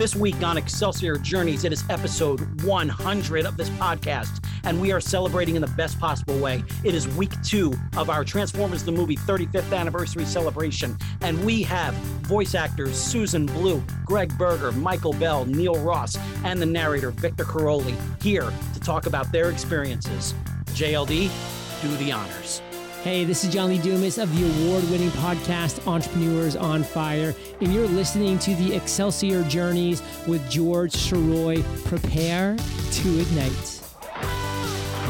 This week on Excelsior Journeys, it is episode 100 of this podcast, and we are celebrating in the best possible way. It is week two of our Transformers the Movie 35th anniversary celebration, and we have voice actors Susan Blue, Greg Berger, Michael Bell, Neil Ross, and the narrator Victor Caroli here to talk about their experiences. JLD, do the honors. Hey, this is John Lee Dumas of the award winning podcast Entrepreneurs on Fire, and you're listening to the Excelsior Journeys with George Charoy. Prepare to ignite.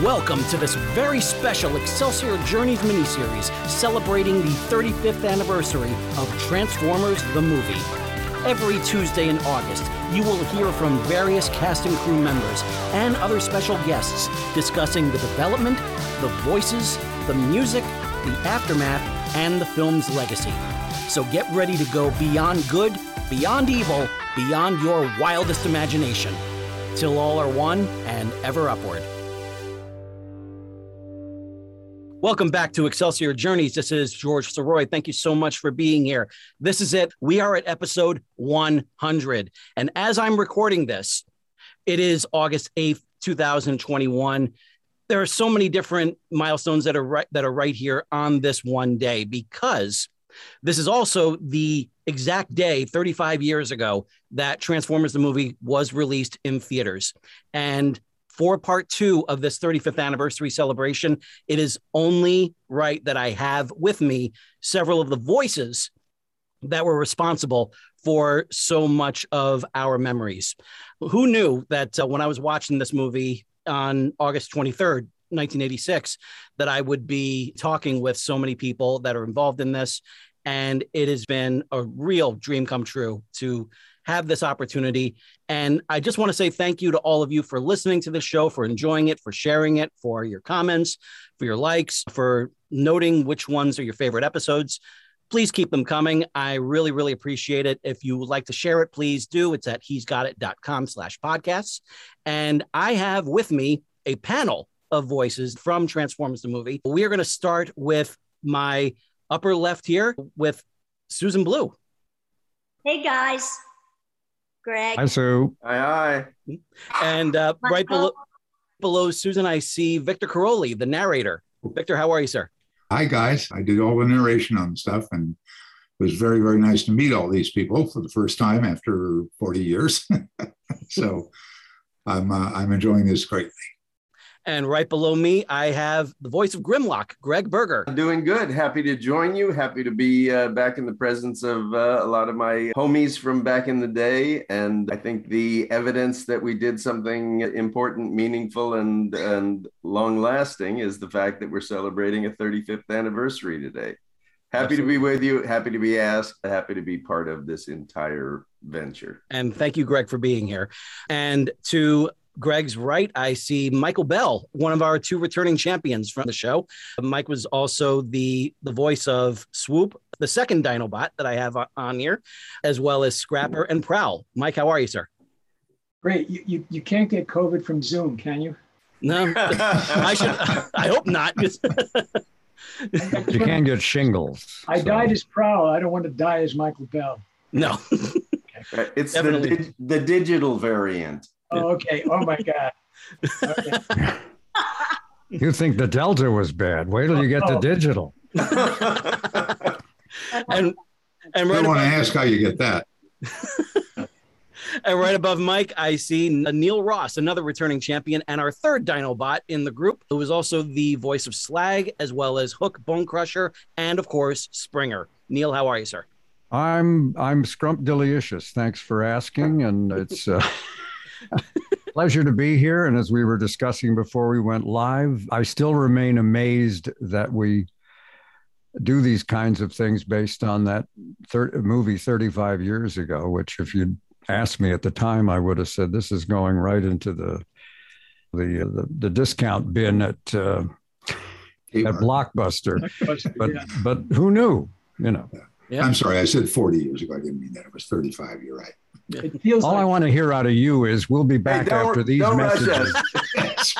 Welcome to this very special Excelsior Journeys miniseries celebrating the 35th anniversary of Transformers the movie. Every Tuesday in August, you will hear from various cast and crew members and other special guests discussing the development, the voices, the music, the aftermath, and the film's legacy. So get ready to go beyond good, beyond evil, beyond your wildest imagination. Till all are one and ever upward. Welcome back to Excelsior Journeys. This is George Soroy. Thank you so much for being here. This is it. We are at episode 100. And as I'm recording this, it is August 8th, 2021. There are so many different milestones that are right that are right here on this one day because this is also the exact day 35 years ago that Transformers the movie was released in theaters. And for part two of this 35th anniversary celebration, it is only right that I have with me several of the voices that were responsible for so much of our memories. Who knew that uh, when I was watching this movie on August 23rd, 1986, that I would be talking with so many people that are involved in this? And it has been a real dream come true to have this opportunity. And I just want to say thank you to all of you for listening to the show, for enjoying it, for sharing it, for your comments, for your likes, for noting which ones are your favorite episodes. Please keep them coming. I really, really appreciate it. If you would like to share it, please do. It's at he's got it.com slash podcasts. And I have with me a panel of voices from Transformers the movie. We are going to start with my upper left here with Susan Blue. Hey guys. Greg. Hi, Sue. Aye, aye. And uh, right below, below Susan, I see Victor Caroli, the narrator. Victor, how are you, sir? Hi, guys. I did all the narration on stuff, and it was very, very nice to meet all these people for the first time after 40 years. so I'm, uh, I'm enjoying this greatly. And right below me, I have the voice of Grimlock, Greg Berger. I'm doing good. Happy to join you. Happy to be uh, back in the presence of uh, a lot of my homies from back in the day. And I think the evidence that we did something important, meaningful, and, and long lasting is the fact that we're celebrating a 35th anniversary today. Happy Absolutely. to be with you. Happy to be asked. Happy to be part of this entire venture. And thank you, Greg, for being here. And to Greg's right, I see Michael Bell, one of our two returning champions from the show. Mike was also the the voice of Swoop, the second Dinobot that I have on here, as well as Scrapper and Prowl. Mike, how are you, sir? Great. You, you, you can't get COVID from Zoom, can you? No, I should. I hope not. you can't get shingles. I so. died as Prowl. I don't want to die as Michael Bell. No. it's the, the digital variant. Oh, okay. Oh my God. Okay. You think the Delta was bad? Wait till you get the oh. digital. and and right I want to ask how you get that. and right above Mike, I see Neil Ross, another returning champion, and our third Dinobot in the group, who is also the voice of Slag, as well as Hook, Bonecrusher, and of course Springer. Neil, how are you, sir? I'm I'm scrump delicious. Thanks for asking, and it's. Uh, Pleasure to be here. And as we were discussing before we went live, I still remain amazed that we do these kinds of things based on that thir- movie 35 years ago, which if you'd asked me at the time, I would have said this is going right into the the the, the discount bin at uh, at Blockbuster. but yeah. but who knew? You know. Yeah. I'm sorry, I said 40 years ago. I didn't mean that. It was 35. You're right. It feels All like- I want to hear out of you is we'll be back hey, after these messages.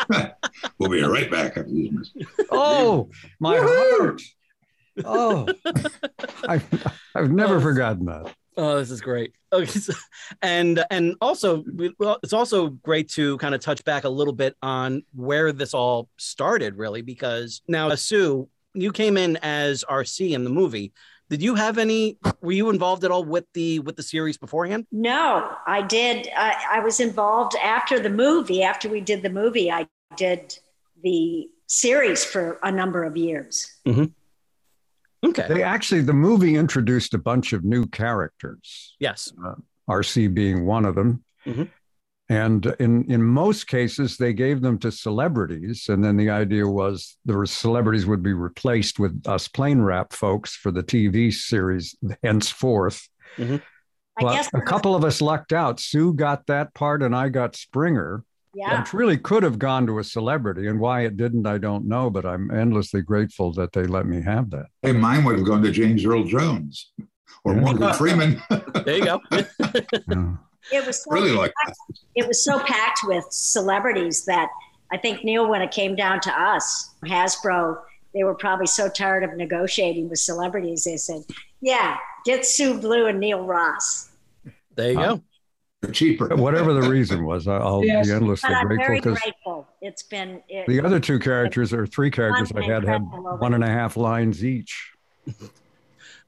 we'll be right back after these messages. Oh, my heart. Oh, I've, I've never oh. forgotten that. Oh, this is great. Okay, so, and and also, we, well, it's also great to kind of touch back a little bit on where this all started, really, because now Sue, you came in as Arcee in the movie. Did you have any? Were you involved at all with the with the series beforehand? No, I did. I, I was involved after the movie. After we did the movie, I did the series for a number of years. Okay. They actually, the movie introduced a bunch of new characters, yes. Arcee being one of them. Mhm. And in, in most cases, they gave them to celebrities. And then the idea was the celebrities would be replaced with us plain rap folks for the TV series henceforth. Mm-hmm. I But guess a couple of us lucked out. Sue got that part, and I got Springer, Yeah. which really could have gone to a celebrity. And why it didn't, I don't know. But I'm endlessly grateful that they let me have that. Hey, mine would have gone to James Earl Jones or Yeah. Morgan Freeman. There you go. Yeah. It was so really like packed, it was so packed with celebrities that I think Neil, when it came down to us, Hasbro, they were probably so tired of negotiating with celebrities. They said, "Yeah, get Sue Blue and Neil Ross." there you go. Cheaper. Whatever the reason was, I- I'll Yes. be endlessly But I'm grateful very because grateful. It's been it, the other two characters or three characters I had had one and a half lines each.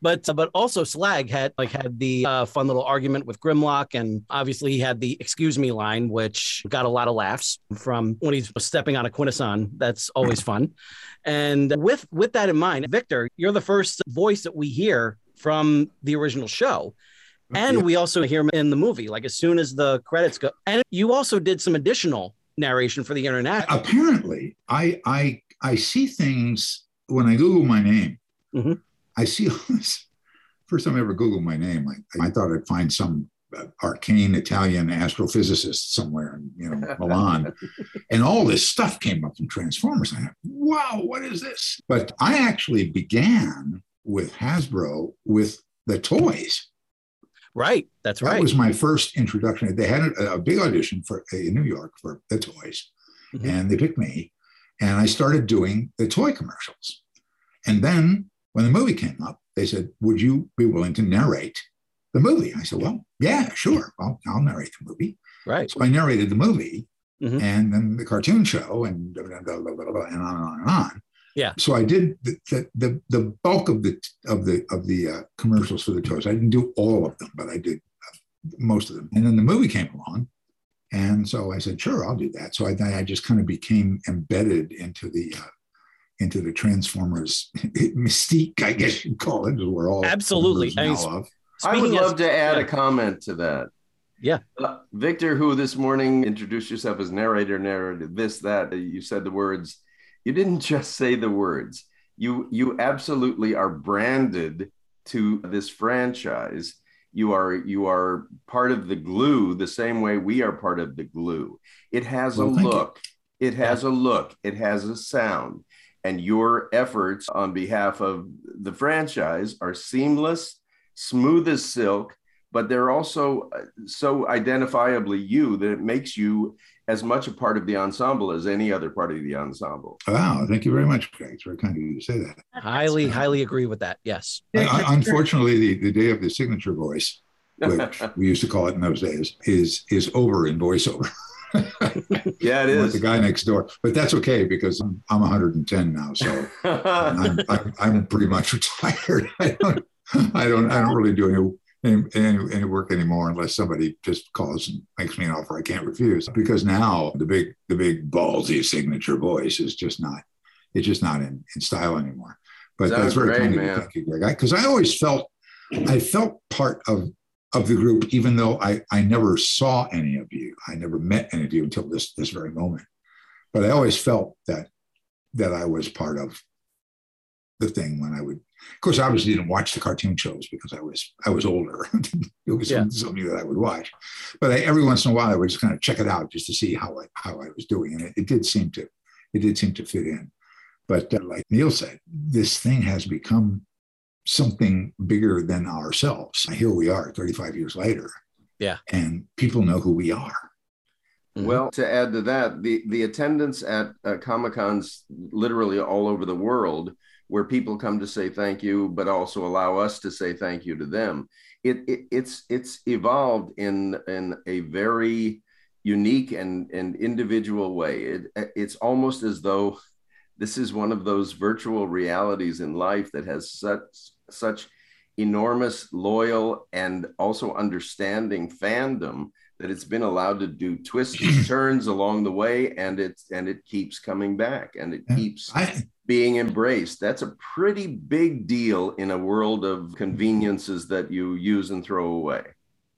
But but also Slag had like had the uh, fun little argument with Grimlock, and obviously he had the "excuse me" line, which got a lot of laughs from when he's stepping on a quintesson. That's always fun. And with with that in mind, Victor, you're the first voice that we hear from the original show. And Yeah. we also hear him in the movie, like as soon as the credits go. And you also did some additional narration for the internet. apparently I I I see things when I Google my name. Mhm. I see all this. First time I ever Googled my name, I, I thought I'd find some uh, arcane Italian astrophysicist somewhere in you know Milan, and all this stuff came up in Transformers. I thought, wow, what is this? But I actually began with Hasbro with the toys. Right. That's That right. That was my first introduction. They had a, a big audition for in New York for the toys, Mhm. and they picked me, and I started doing the toy commercials. And then when the movie came up, they said, "Would you be willing to narrate the movie?" I said, "Well, yeah, sure. I'll, I'll narrate the movie." right. So I narrated the movie, Mhm. and then the cartoon show, and blah, blah, blah, and on and on and on. Yeah. So I did the the, the, the bulk of the of the of the uh, commercials for the toys. I didn't do all of them, but I did uh, most of them. And then the movie came along, and so I said, "Sure, I'll do that." So I I just kind of became embedded into the uh, into the Transformers mystique, I guess you'd call it. is We're all Absolutely. I mean, members of. I would Speaking love as- to add yeah. a comment to that. Yeah. Uh, Victor, who this morning introduced yourself as narrator, narrated this, that, uh, you said the words. You didn't just say the words. You you absolutely are branded to this franchise. You are you are part of the glue the same way we are part of the glue. It has Well, a thank you. look. It has a look. It has a sound. And your efforts on behalf of the franchise are seamless, smooth as silk, but they're also uh, so identifiably you that it makes you as much a part of the ensemble as any other part of the ensemble. Wow, thank you very much, Greg. It's very kind of you to say that. Highly, highly agree with that. Yes. I- I- unfortunately, the, the day of the signature voice, which we used to call it in those days, is is over in voiceover. Yeah, it With the guy next door, but that's okay because I'm, I'm 110 now, so I'm, I'm, I'm pretty much retired. I don't, I don't, I don't really do any, any, any work anymore unless somebody just calls and makes me an offer I can't refuse. Because now the big, the big ballsy signature voice is just not, it's just not in, in style anymore. But Sounds that's very great, kind of you. man. Thank you, Greg. Because I, always felt, I felt part of of the group, even though I, I never saw any of you. I never met any of you until this this very moment. But I always felt that that I was part of the thing when I would of course I obviously didn't watch the cartoon shows because I was I was older. it was Yeah. something that I would watch. But I, every once in a while I would just kind of check it out just to see how I how I was doing. And it, it did seem to it did seem to fit in. But uh, like Neil said, this thing has become something bigger than ourselves. Here we are 35 years later. Yeah. And people know who we are. Mhm. Well, to add to that, the, the attendance at uh, Comic Cons literally all over the world where people come to say thank you, but also allow us to say thank you to them. It, it it's it's evolved in in a very unique and and individual way. It, it's almost as though this is one of those virtual realities in life that has such such enormous loyal and also understanding fandom that it's been allowed to do twists and turns along the way and it's and it keeps coming back and it keeps I, being embraced. That's a pretty big deal in a world of conveniences that you use and throw away.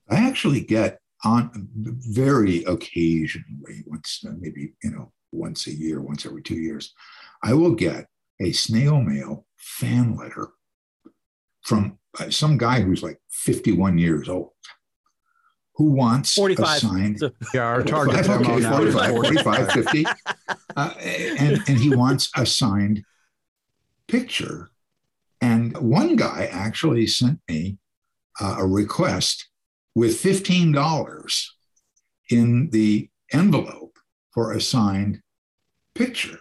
I actually get on very occasionally once maybe you know once a year once every two years i will get a snail mail fan letter from uh, some guy who's like 51 years old who wants 45. a signed yeah our target 45, okay, 45, 45 50 uh, and, and he wants a signed picture. And one guy actually sent me uh, a request with $15 in the envelope for a signed picture.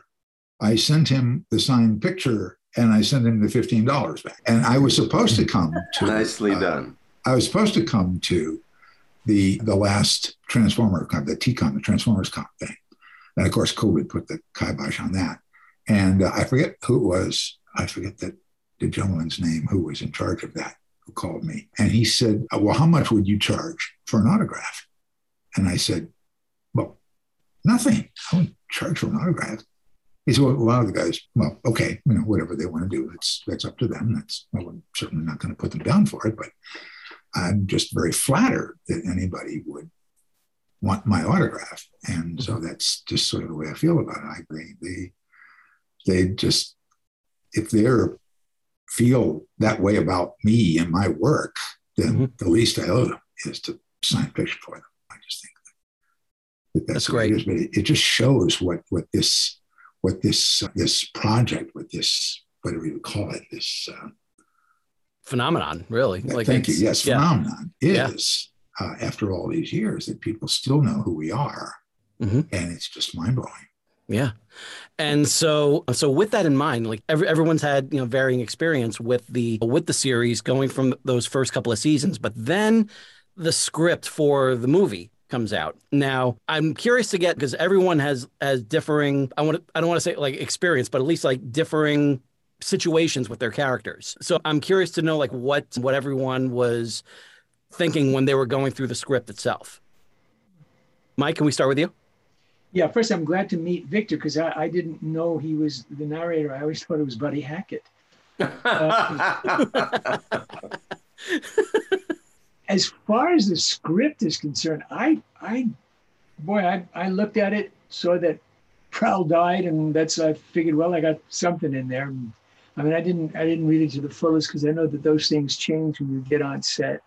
I sent him the signed picture and i sent him the $15 back and i was supposed to come to nicely uh, done i was supposed to come to the the last Transformer, comp the TCON, the Transformers Con thing. And of course, COVID put the kibosh on that. And uh, I forget who it was. I forget that the gentleman's name who was in charge of that, who called me. And he said, uh, Well, how much would you charge for an autograph? And I said, Well, nothing. I would charge for an autograph. He said, Well, a lot of the guys, well, okay, you know, whatever they want to do, it's that's up to them. That's well, I'm certainly not going to put them down for it, but I'm just very flattered that anybody would want my autograph. And so mm-hmm. that's just sort of the way I feel about it. I agree. They, they just, if they're feel that way about me and my work, then mm-hmm. the least I owe them is to sign a picture for them. I just think that, that that's, that's great. It, is, but it, it, just shows what what this what this uh, this project, what this whatever you call it, this uh, phenomenon, really. Like Thank you. Yes, yeah. phenomenon is yeah. uh, after all these years that people still know who we are, mm-hmm. and it's just mind blowing. Yeah, and so so with that in mind, like every, everyone's had you know varying experience with the with the series going from those first couple of seasons, but then the script for the movie comes out. Now, I'm curious to get because everyone has has differing. I want to. I don't want to say like experience, but at least like differing situations with their characters. So I'm curious to know like what what everyone was thinking when they were going through the script itself. Mike, can we start with you? Yeah, first I'm glad to meet Victor because I, I, didn't know he was the narrator. I always thought it was Buddy Hackett. Uh, as far as the script is concerned, I I boy, I, I looked at it, saw that Prowl died, and that's I figured, well, I got something in there. And I mean, I didn't I didn't read it to the fullest because I know that those things change when you get on set,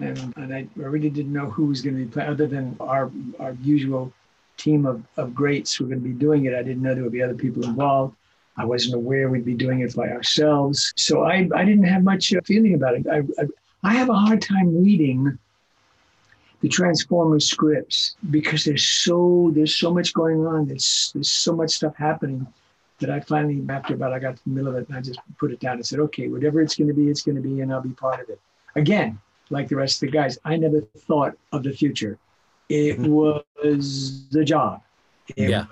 and, and I, I really didn't know who was going to be playing other than our our usual team of, of greats who were going to be doing it. I didn't know there would be other people involved. I wasn't aware we'd be doing it by ourselves. So I, I didn't have much uh, feeling about it. I, I, I have a hard time reading the Transformers scripts because there's so there's so much going on. There's there's so much stuff happening that I finally, after about I got to the middle of it, and I just put it down and said, okay, whatever it's going to be, it's going to be, and I'll be part of it. Again, like the rest of the guys, I never thought of the future. It mm-hmm. was the job. It yeah.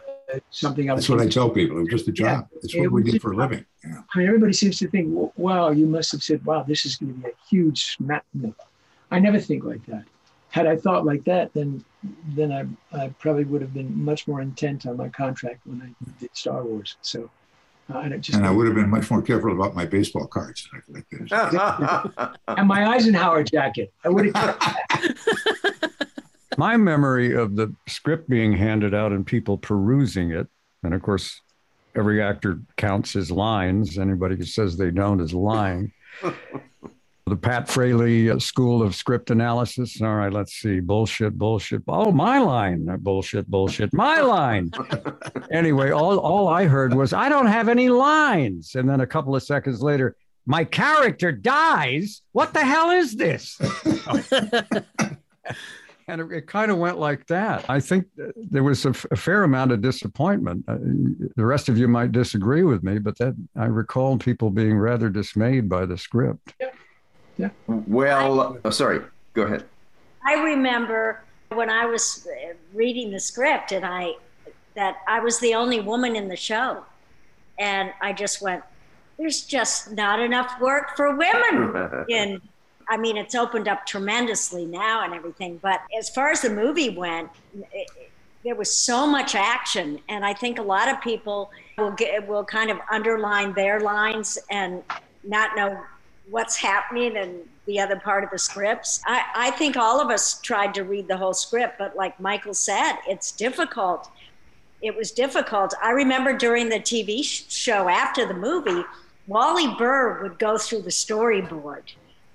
Something else. That's what I tell people. It was just a job. Yeah, It's what we did for a living. Yeah. I mean, everybody seems to think, wow, you must have said, wow, this is going to be a huge. No, I never think like that had I thought like that, then then I, I probably would have been much more intent on my contract when I did Star Wars. So, uh, and, just, and I would have been much more careful about my baseball cards. Like and my Eisenhower jacket. I would have. my memory of the script being handed out and people perusing it, and of course, every actor counts his lines. Anybody who says they don't is lying the Pat Fraley uh, School of Script Analysis. All right, let's see. Bullshit, bullshit. Oh, my line. Bullshit, bullshit. My line. anyway, all, all I heard was, I don't have any lines. And then a couple of seconds later, my character dies. What the hell is this? and it, it kind of went like that. I think there was a, f- a fair amount of disappointment. Uh, the rest of you might disagree with me, but that I recall people being rather dismayed by the script. Yeah. Yeah. Well, oh, sorry. Go ahead. I remember when I was uh, reading the script and I that I was the only woman in the show. And I just went, there's just not enough work for women in I mean, it's opened up tremendously now and everything. But as far as the movie went, it, there was so much action, and I think a lot of people will get will kind of underline their lines and not know what's happening in the other part of the scripts. I, I think all of us tried to read the whole script, but like Michael said, it's difficult. It was difficult. I remember during the TV show after the movie, Wally Burr would go through the storyboard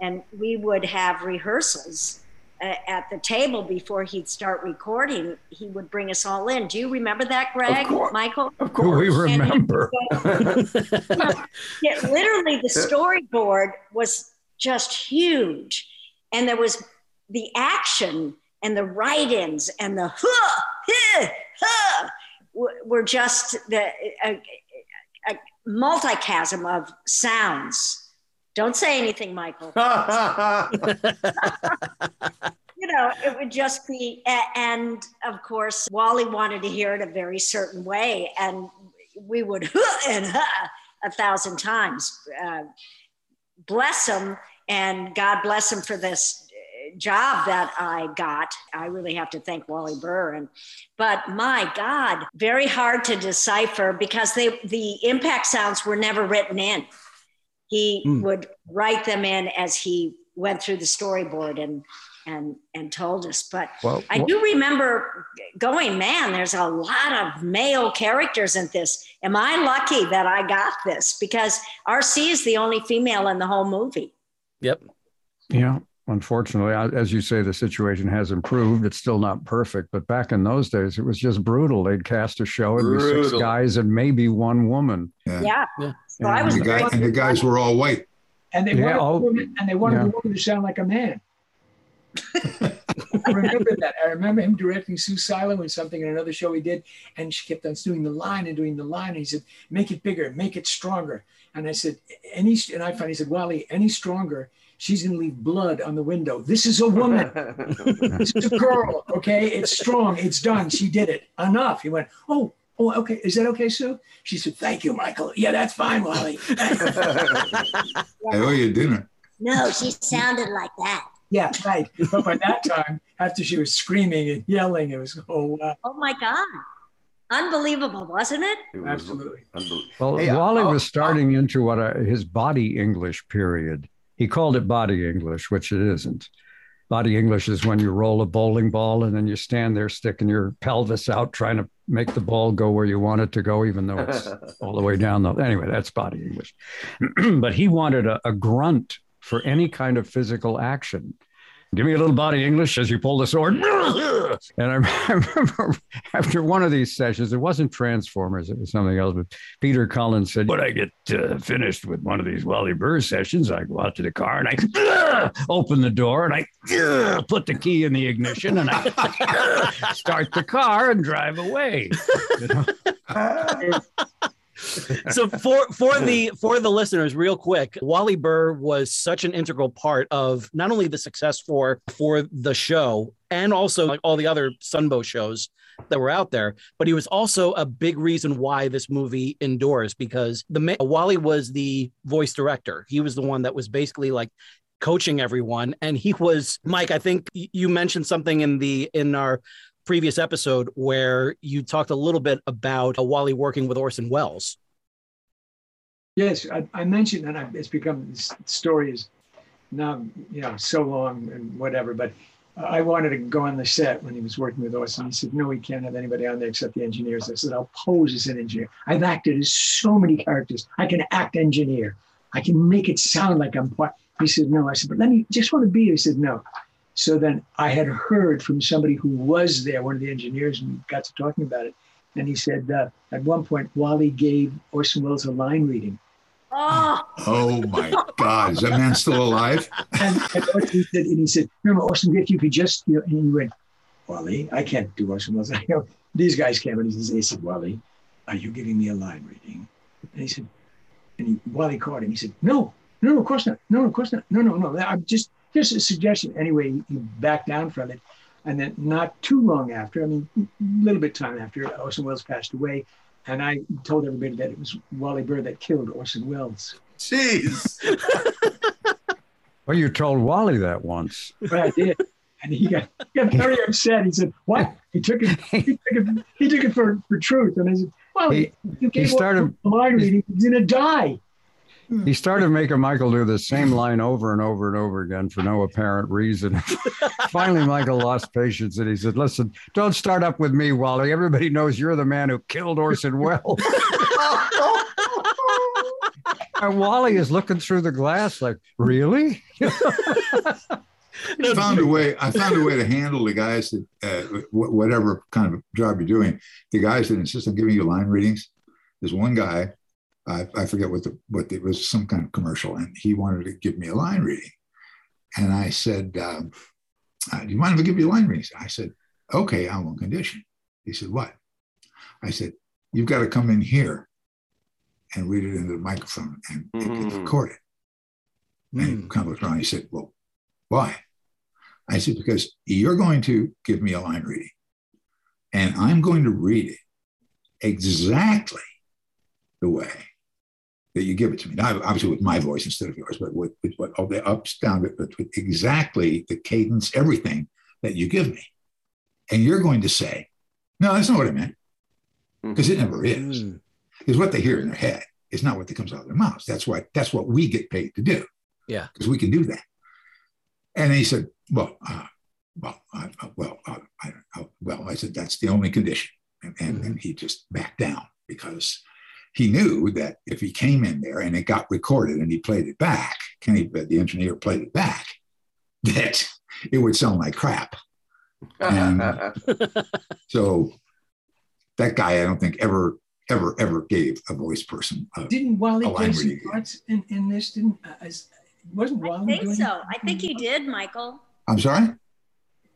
and we would have rehearsals uh, at the table before he'd start recording. He would bring us all in. Do you remember that, Greg, of course, Michael? Of course, we remember. yeah, literally, the storyboard was just huge, and there was the action and the write-ins and the huh, huh, huh, were just the a, a multicasm of sounds don't say anything, Michael. you know, it would just be, and of course, Wally wanted to hear it a very certain way, and we would and a thousand times. Uh, bless him, and God bless him for this job that I got. I really have to thank Wally Burr. And but my God, very hard to decipher because they the impact sounds were never written in he mm. would write them in as he went through the storyboard and and and told us. But well, i do remember going man there's a lot of male characters in this. Am i lucky that i got this? Because Arcee is the only female in the whole movie. Yep. Yeah unfortunately as you say the situation has improved it's still not perfect but back in those days it was just brutal they'd cast a show and be six guys and maybe one woman yeah, yeah. yeah. So and, I was the guy, and the guys were all white. And they yeah, wanted, woman, and they wanted yeah. the woman to sound like a man. I remember that. I remember him directing Sue Silo in something in another show he did, and she kept on doing the line and doing the line. And he said, "Make it bigger, make it stronger." And I said, "Any?" And I finally said, "Wally, any stronger?" She's going to leave blood on the window. This is a woman. this is a girl. Okay, it's strong. It's done. She did it. Enough. He went, "Oh, Oh, okay. Is that okay, Sue? She said, Thank you, Michael. Yeah, that's fine, Wally. I owe you dinner. No, she sounded like that. Yeah, right. But by that time, after she was screaming and yelling, it was, oh, wow. Oh, my God. Unbelievable, wasn't it? it was Absolutely. Unbelievable. Well, hey, uh, Wally oh, was oh. starting into what a, his body English period. He called it body English, which it isn't. Body English is when you roll a bowling ball and then you stand there sticking your pelvis out trying to make the ball go where you want it to go, even though it's all the way down. The, anyway, that's body English. but he wanted a, a grunt for any kind of physical action give me a little body English as you pull the sword. And I remember after one of these sessions, it wasn't Transformers, it was something else, but Peter Cullen said, When I get uh, finished with one of these Wally Burr sessions, I go out to the car and I open the door and I put the key in the ignition and I start the car and drive away. You know? so for for the for the listeners real quick wally burr was such an integral part of not only the success for for the show and also like all the other sunbow shows that were out there but he was also a big reason why this movie endures because the wally was the voice director. He was the one that was basically like coaching everyone. And he was mike i think you mentioned something in the in our previous episode where you talked a little bit about uh, Wally working with Orson Welles. Yes, I, I mentioned, and I, it's become this story is now you know so long and whatever. But I wanted to go on the set when he was working with Orson. He said, "No, we can't have anybody on there except the engineers." I said, "I'll pose as an engineer. I've acted as so many characters. I can act engineer. I can make it sound like I'm part." He said, "No." I said, "But let me just want to be." He said, "No." So then I had heard from somebody who was there, one of the engineers, and we got to talking about it. And he said uh, at one point, Wally gave Orson Welles a line reading. Oh, oh my God. Is that man still alive? and, and, he said, and he said, remember Orson, if you could just, you know, and he went, Wally, I can't do Orson Welles. I know these guys can, but he says, he said, Wally, are you giving me a line reading? And he said, and he, Wally caught him. He said, no, no, of course not. No, of course not. No, no, no. I'm just, just a suggestion. Anyway, You back down from it. And then not too long after, I mean, a little bit time after, Orson Welles passed away. And I told everybody that it was Wally Burr that killed Orson Welles. Jeez. well, you told Wally that once. But I did. And he got, he got very upset. He said, What? He took it, he took it, he took it for, for truth. And I said, Well, he, he started line reading, he's gonna die. He started making Michael do the same line over and over and over again for no apparent reason. Finally, Michael lost patience and he said, Listen, don't start up with me, Wally. Everybody knows you're the man who killed Orson Welles. and Wally is looking through the glass like, Really? I found a way. I found a way to handle the guys that, uh, whatever kind of job you're doing, the guys that insist on giving you line readings. There's one guy I, I forget what the what it was some kind of commercial, and he wanted to give me a line reading, and I said, um, uh, "Do you mind if I give you a line reading?" I said, "Okay, on one condition." He said, "What?" I said, "You've got to come in here and read it into the microphone and, mm-hmm. and record it." And he mm. kind of looked around. He said, "Well, why?" I said, "Because you're going to give me a line reading, and I'm going to read it exactly the way you give it to me. Now, obviously with my voice instead of yours, but with, with, with all the ups, down, but with exactly the cadence, everything that you give me. And you're going to say, no, that's not what I meant. Because mm-hmm. it never is. Mm. Because what they hear in their head is not what that comes out of their mouths. That's what that's what we get paid to do. Yeah. Because we can do that. And he said, well, uh, well, uh, well, uh, I, well, I said, that's the only condition. And, and, mm-hmm. and he just backed down because he knew that if he came in there and it got recorded and he played it back, Kenny, the engineer played it back, that it would sound like crap. And so that guy, I don't think ever, ever, ever gave a voice person. A, Didn't Wally play some parts in, in this? Didn't uh, as, wasn't Wally? I think so. It? I think he did, Michael. I'm sorry.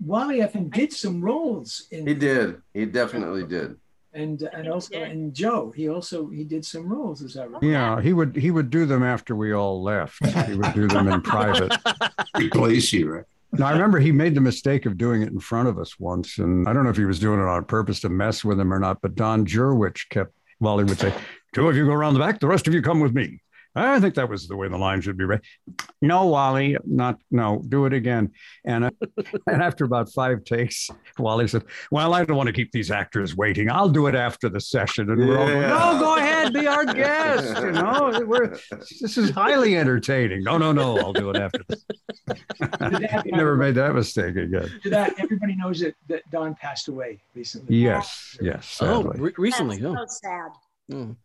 Wally, I think, did some roles. In, he did. He definitely did and and also and Joe. He also he did some roles. Is that right? Yeah, he would he would do them after we all left. He would do them in private. Replace you, right? Now I remember he made the mistake of doing it in front of us once, and I don't know if he was doing it on purpose to mess with him or not. But Don Jurwich kept. Well, he would say, two of you go around the back, the rest of you come with me. I think that was the way the line should be read. No, Wally, not no. Do it again. And uh, and after about five takes, Wally said, "Well, I don't want to keep these actors waiting. I'll do it after the session." And we're all going, "No, go ahead, be our guest. You know, we're this is highly entertaining. No, no, no, I'll do it after this." Never made that mistake again. That everybody knows that that Don passed away recently. Yes, yes. Sadly. Oh, re- recently. That's so sad. Mm.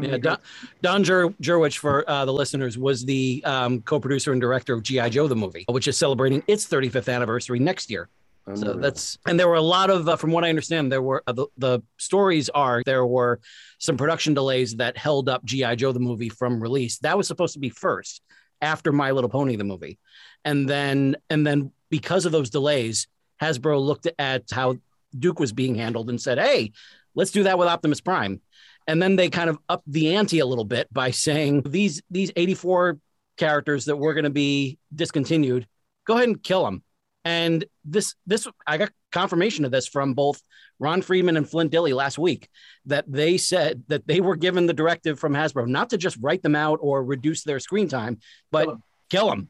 Yeah, Don, Don Jur- Jurwich, for uh, the listeners, was the um, co-producer and director of GI Joe the movie, which is celebrating its 35th anniversary next year. So that's and there were a lot of, uh, from what I understand, there were uh, the, the stories are there were some production delays that held up GI Joe the movie from release. That was supposed to be first after My Little Pony the movie, and then and then because of those delays, Hasbro looked at how Duke was being handled and said, "Hey, let's do that with Optimus Prime." And then they kind of up the ante a little bit by saying these these 84 characters that were going to be discontinued go ahead and kill them and this this i got confirmation of this from both ron friedman and flint dille last week that they said that they were given the directive from hasbro not to just write them out or reduce their screen time but kill them, kill them.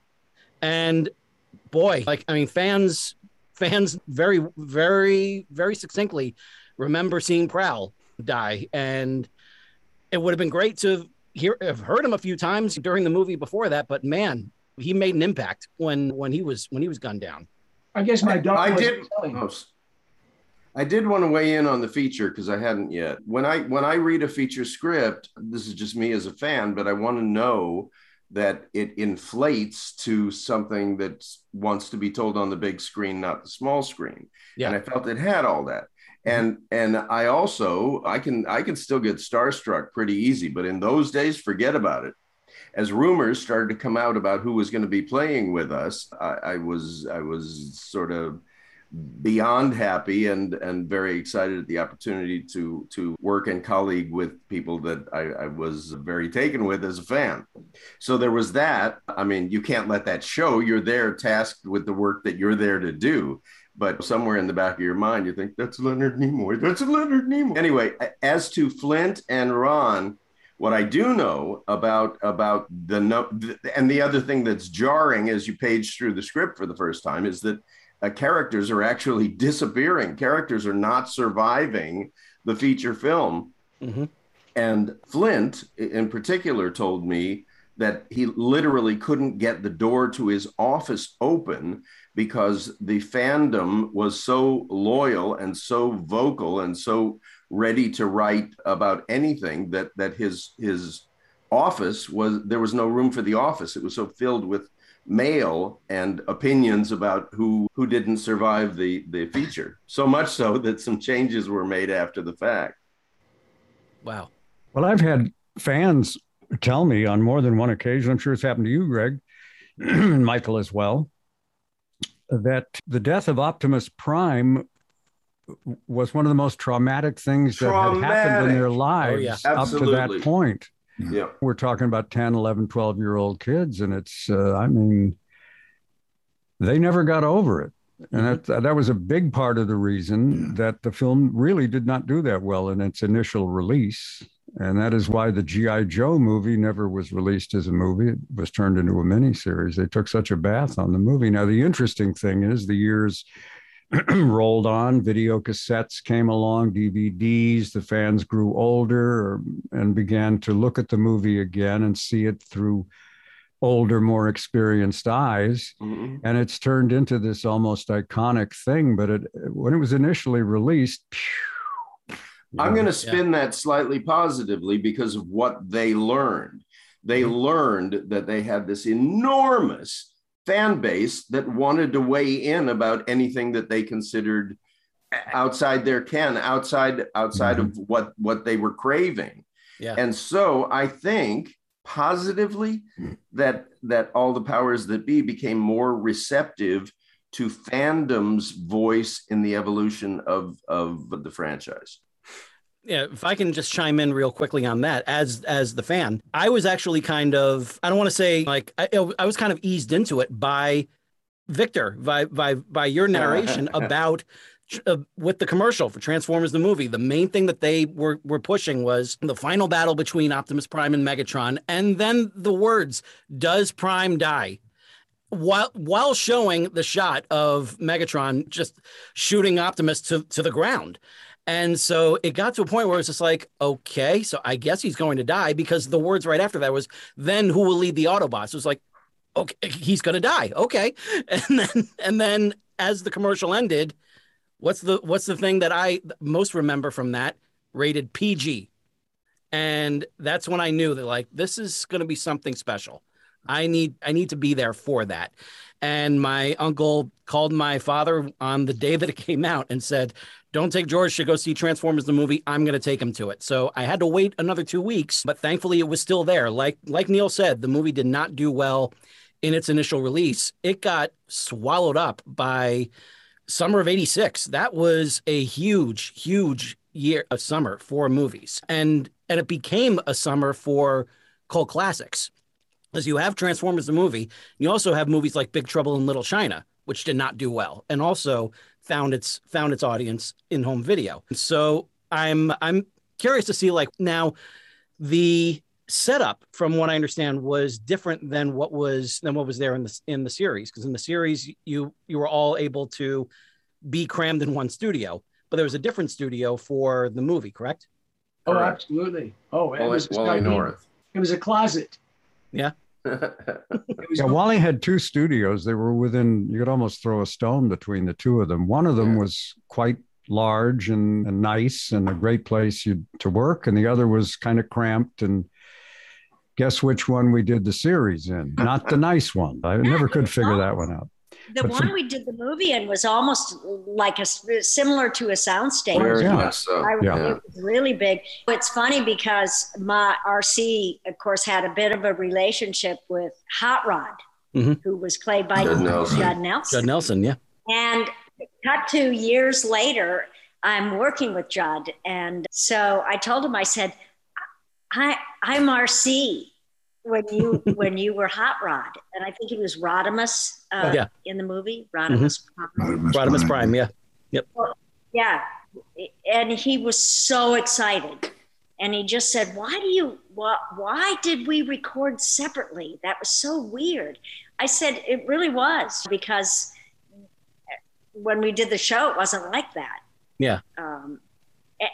and boy like i mean fans fans very very very succinctly remember seeing prowl die. And it would have been great to hear have heard him a few times during the movie before that, but man, he made an impact when when he was when he was gunned down. I guess my dog. I did. I did want to weigh in on the feature because I hadn't yet. When I when I read a feature script, this is just me as a fan, but I want to know that it inflates to something that wants to be told on the big screen, not the small screen. Yeah. And I felt it had all that Mm-hmm. and and i also i can i can still get starstruck pretty easy but in those days forget about it as rumors started to come out about who was going to be playing with us I, I was i was sort of beyond happy and and very excited at the opportunity to to work and colleague with people that I, I, was very taken with as a fan. So there was that. I mean, you can't let that show. You're there tasked with the work that you're there to do. But somewhere in the back of your mind, you think that's Leonard Nimoy. That's Leonard Nimoy. Anyway, as to Flint and Ron, what I do know about about the and the other thing that's jarring as you page through the script for the first time is that uh, characters are actually disappearing. Characters are not surviving the feature film. Mm-hmm. And Flint, in particular, told me that he literally couldn't get the door to his office open because the fandom was so loyal and so vocal and so ready to write about anything that that his his office was there was no room for the office. It was so filled with mail and opinions about who who didn't survive the the feature. So much so that some changes were made after the fact. Wow. Well i've had fans tell me on more than one occasion i'm sure it's happened to you greg and michael as well that the death of optimus prime was one of the most traumatic things traumatic. that had happened in their lives oh, yeah. up to that point. Yeah. We're talking about 10, 11, 12 year old kids. And it's, uh, I mean, they never got over it. And mm-hmm. that, that was a big part of the reason yeah. that the film really did not do that well in its initial release. And that is why the G.I. Joe movie never was released as a movie. It was turned into a miniseries. They took such a bath on the movie. Now, the interesting thing is the years rolled on, video cassettes came along, DVDs, the fans grew older and began to look at the movie again and see it through older, more experienced eyes. Mm-hmm. And it's turned into this almost iconic thing. But it, when it was initially released, phew, I'm going to spin yeah. that slightly positively because of what they learned. They mm-hmm. learned that they had this enormous fan base that wanted to weigh in about anything that they considered outside their ken, outside outside mm-hmm. of what what they were craving. Yeah. And so I think positively mm-hmm. that that all the powers that be became more receptive to fandom's voice in the evolution of of the franchise yeah, if I can just chime in real quickly on that, as as the fan, I was actually kind of I don't want to say like I, I was kind of eased into it by Victor by by by your narration about uh, with the commercial for Transformers the movie. The main thing that they were were pushing was the final battle between Optimus Prime and Megatron, and then the words "Does Prime die?" While while showing the shot of Megatron just shooting Optimus to to the ground. And so it got to a point where it's just like, okay, so I guess he's going to die because the words right after that was, then who will lead the Autobots? It was like, okay, he's going to die. Okay. And then, and then as the commercial ended, what's the, what's the thing that I most remember from that rated PG. And that's when I knew that like, this is going to be something special. I need, I need to be there for that. And my uncle called my father on the day that it came out and said, don't take George to go see Transformers the movie. I'm going to take him to it. So I had to wait another two weeks, but thankfully it was still there. Like like Neil said, the movie did not do well in its initial release. It got swallowed up by summer of 86. That was a huge, huge year of summer for movies. And and it became a summer for cult classics. As you have Transformers the movie, you also have movies like Big Trouble in Little China, which did not do well. And also found its found its audience in home video. So I'm I'm curious to see like now the setup from what I understand was different than what was than what was there in the in the series. Because in the series you you were all able to be crammed in one studio but there was a different studio for the movie correct? Oh absolutely. Oh it was, Wally North it was a closet. Yeah yeah, Wally had two studios. They were within, you could almost throw a stone between the two of them. One of them yeah. was quite large and, and, nice and a great place you, to work, and the other was kind of cramped. And guess which one we did the series in? Not the nice one. I never could figure that one out the but one for, we did the movie in was almost like a similar to a soundstage. Very yeah. much so. I, yeah. It was really big. It's funny because my Arcee, of course, had a bit of a relationship with Hot Rod, mm-hmm. who was played by Judd Nelson. Judd Nelson. Judd Nelson, yeah. And cut to years later, I'm working with Judd. And so I told him, I said, I, I'm Arcee when you when you were Hot Rod, and I think he was Rodimus uh, Yeah. in the movie Rodimus. Prime. Rodimus Prime, yeah. yep. Yeah, and he was so excited, and he just said, "Why do you? Why, why did we record separately? That was so weird." I said, "It really was because when we did the show, it wasn't like that." Yeah. Um,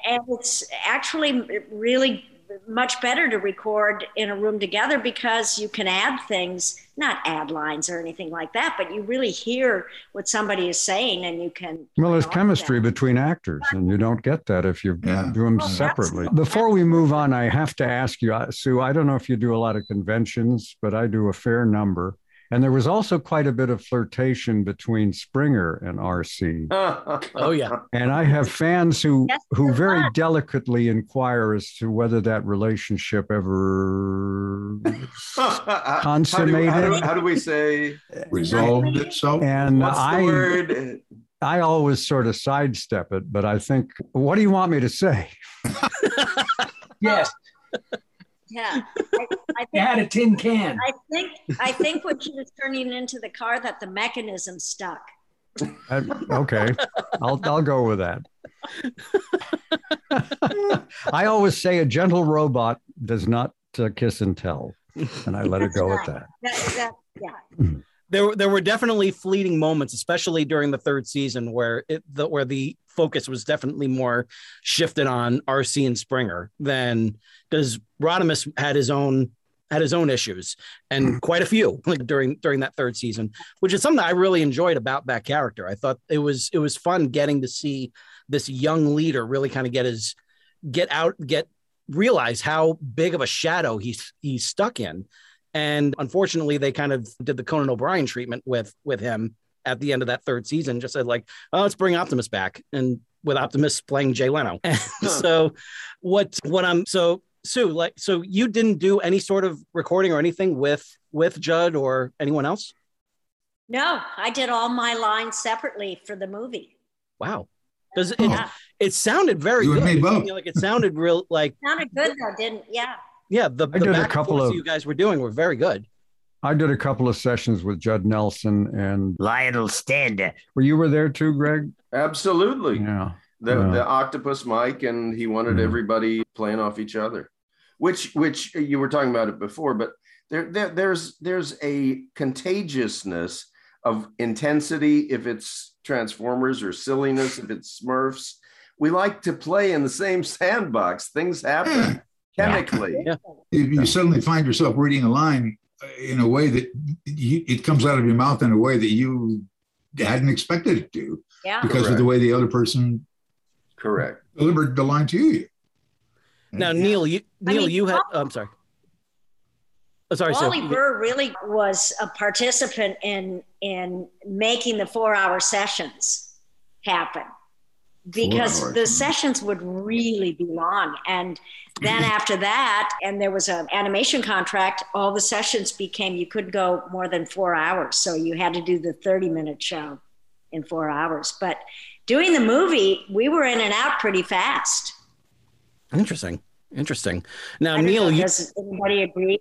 and it's actually really much better to record in a room together because you can add things, not add lines or anything like that, but you really hear what somebody is saying and you can. Well, there's chemistry that. between actors, and you don't get that if you Yeah. do them Well, that's- separately. Before we move on, I have to ask you, uh, Sue, I don't know if you do a lot of conventions, but I do a fair number. And there was also quite a bit of flirtation between Springer and Arcee. Oh, yeah. And I have fans who Yes, who very was. delicately inquire as to whether that relationship ever How do, Consummated. how, do, how do we say? Resolved itself. and What's the I word? I always sort of sidestep it, but I think what do you want me to say? Yes, Yeah. I, I you think, had a tin can. I think I think when she was turning into the car that the mechanism stuck. Uh, okay, I'll I'll go with that. I always say a gentle robot does not uh, kiss and tell, and I let it go at that. That, that, yeah. there there were definitely fleeting moments, especially during the third season, where it the, where the focus was definitely more shifted on Arcee and Springer than because Rodimus had his own had his own issues and hmm. quite a few like during during that third season, which is something I really enjoyed about that character. I thought it was it was fun getting to see this young leader really kind of get his get out get realize how big of a shadow he's he's stuck in and unfortunately, they kind of did the Conan O'Brien treatment with with him at the end of that third season. Just said like, "Oh, let's bring Optimus back," and with Optimus playing Jay Leno. And so, what what I'm so Sue like so you didn't do any sort of recording or anything with with Judd or anyone else? No, I did all my lines separately for the movie. Wow, does it? Yeah. It sounded very You good. me both. You know, like it sounded real like Sounded good though, didn't? Yeah. Yeah. The, I the did a couple of- you guys were doing were very good. I did a couple of sessions with Judd Nelson, and Lionel Stander. were you were there too, Greg? Absolutely. Yeah. the Yeah. the octopus mic and he wanted Mhm. everybody playing off each other which which you were talking about it before but there, there there's there's a contagiousness of intensity if it's transformers or silliness if it's smurfs we like to play in the same sandbox things happen chemically Yeah. You, you suddenly find yourself reading a line uh, in a way that you, it comes out of your mouth in a way that you hadn't expected it to Yeah. because of the way the other person correct delivered the line to you. Now, Neil, you I Neil, mean, you had. oh, I'm sorry. Oh, sorry, Sue. Wally Burr really was a participant in in making the four hour sessions happen because the sessions would really be long and then after that and there was an animation contract all the sessions became you couldn't go more than four hours so you had to do the 30 minute show in four hours but doing the movie we were in and out pretty fast Interesting. Interesting. Now, Neil, know, you, does anybody agree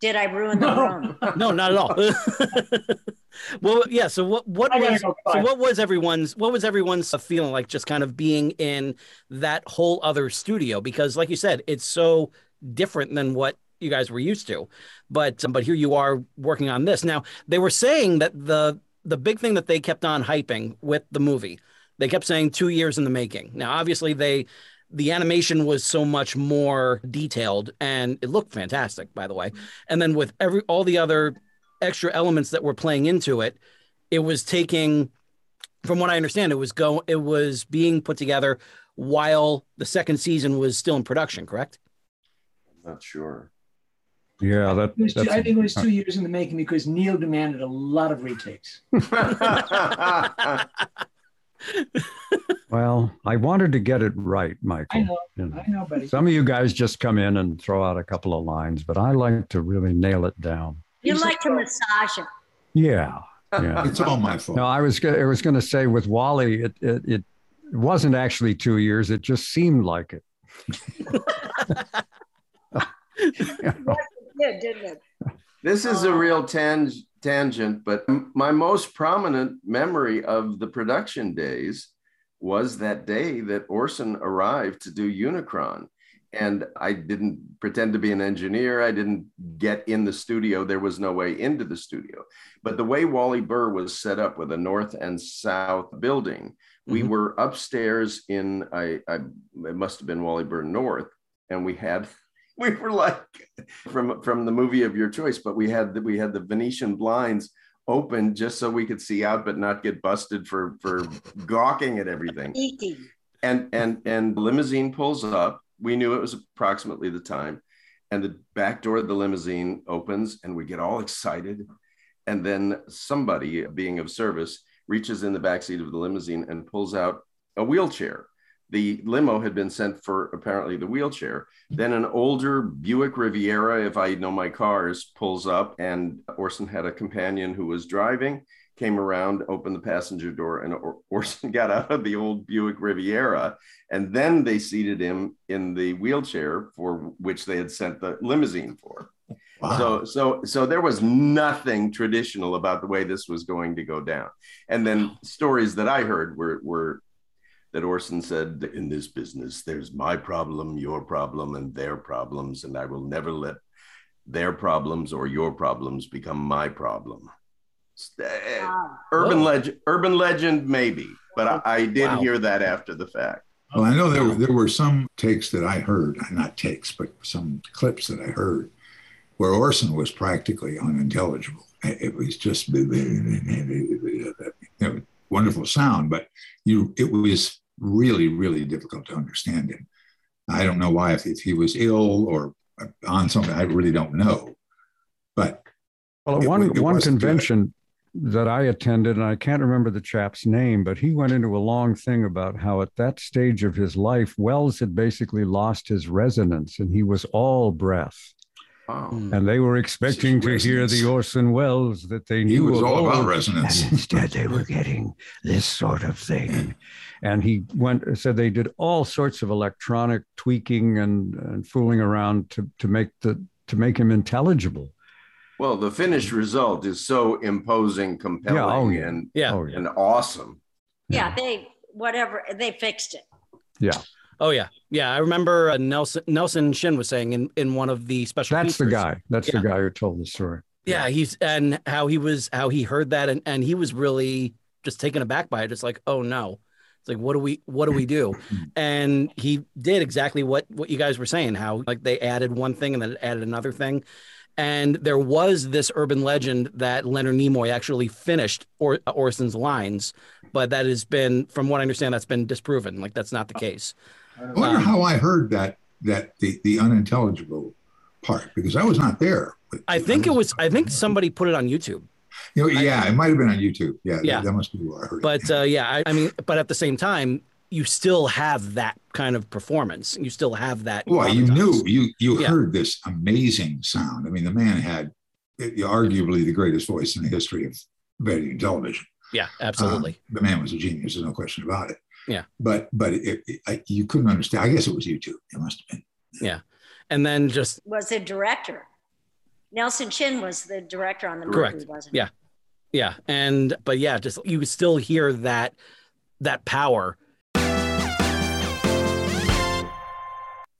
did i ruin the No. room no, not at all. well, yeah. So what? What I was? go So what was everyone's? What was everyone's feeling like? Just kind of being in that whole other studio because, like you said, it's so different than what you guys were used to. But but here you are working on this. Now they were saying that the the big thing that they kept on hyping with the movie, they kept saying two years in the making. Now, obviously, they the animation was so much more detailed and it looked fantastic, by the way. Mm-hmm. And then with every all the other extra elements that were playing into it, it was taking, from what I understand, it was go it was being put together while the second season was still in production. Correct? i'm not sure Yeah, that, It was two, I think it was two years in the making because Neil demanded a lot of retakes. well, I wanted to get it right, Michael. I know, you know. I know, buddy. Some of you guys just come in and throw out a couple of lines, but I like to really nail it down. you like to massage it Yeah, Yeah. It's all my fault. No, I was I was going to say with Wally, it, it it wasn't actually two years. It just seemed like it. Yeah, didn't it? This is a real tang- tangent, but my most prominent memory of the production days was that day that Orson arrived to do Unicron. And I didn't pretend to be an engineer. I didn't get in the studio. There was no way into the studio. But the way Wally Burr was set up with a north and south building, we Mhm. were upstairs in, I, I, it must have been Wally Burr North. And we had we were like from from the movie of your choice, but we had the, we had the Venetian blinds open just so we could see out, but not get busted for for gawking at everything. And and and limousine pulls up. We knew it was approximately the time, and the back door of the limousine opens, and we get all excited. And then somebody, being of service, reaches in the back seat of the limousine and pulls out a wheelchair the limo had been sent for apparently the wheelchair. Then an older Buick Riviera, if I know my cars, pulls up, and Orson had a companion who was driving, came around, opened the passenger door, and Or- Orson got out of the old Buick Riviera. And then they seated him in the wheelchair for which they had sent the limousine for. Wow. So, so, so there was nothing traditional about the way this was going to go down. And then stories that I heard were were that Orson said, "In this business, there's my problem, your problem, and their problems, and I will never let their problems or your problems become my problem." Wow. Eh, ah. urban Whoa. legend, urban legend, maybe, but I, I did Wow. hear that after the fact. Well, I know there were, there were some takes that I heard, not takes, but some clips that I heard where Orson was practically unintelligible. It was just you know, wonderful sound, but you it was really, really difficult to understand him. I don't know why, if, if he was ill or on something, I really don't know. But Well, It one it one wasn't good. convention that I attended, and I can't remember the chap's name, but he went into a long thing about how at that stage of his life, Welles had basically lost his resonance, and he was all breath. Wow. Mm. And they were expecting to hear the Orson Welles that they he knew was of all about resonance. And instead, they were getting this sort of thing. And he went said they did all sorts of electronic tweaking and, and fooling around to to make the to make him intelligible. Well, the finished result is so imposing, compelling, oh, yeah. and Yeah. Oh yeah. and awesome. Yeah, they whatever they fixed it. Oh yeah, yeah. I remember uh, Nelson Nelson Shin was saying in in one of the special. That's the guy. That's Yeah. the guy who told the story. Yeah, he's and how he was how he heard that and and he was really just taken aback by it. It's like, oh no, it's like what do we what do we do? and he did exactly what what you guys were saying. How like they added one thing and then added another thing. And there was this urban legend that Leonard Nimoy actually finished or, Orson's lines, but that has been, from what I understand, that's been disproven. Like that's not the case. I wonder Um, how I heard that that the the unintelligible part because I was not there. I think it was. I think somebody put it on YouTube. You know, yeah, it might have been on YouTube. Yeah, Yeah. that, that must be where I heard. it. But uh, yeah, I, I mean, but at the same time, you still have that kind of performance. You still have that. well, you knew you you Yeah. heard this amazing sound. I mean, the man had uh, arguably the greatest voice in the history of radio and television. Yeah, absolutely. Um, the man was a genius. There's no question about it. Yeah. But but it, it, I, you couldn't understand. I guess it was YouTube. It must have been. Yeah. And then just Was a director. Nelson Shin was the director on the Correct. movie, wasn't Yeah. yeah, and but yeah, just you still hear that that power.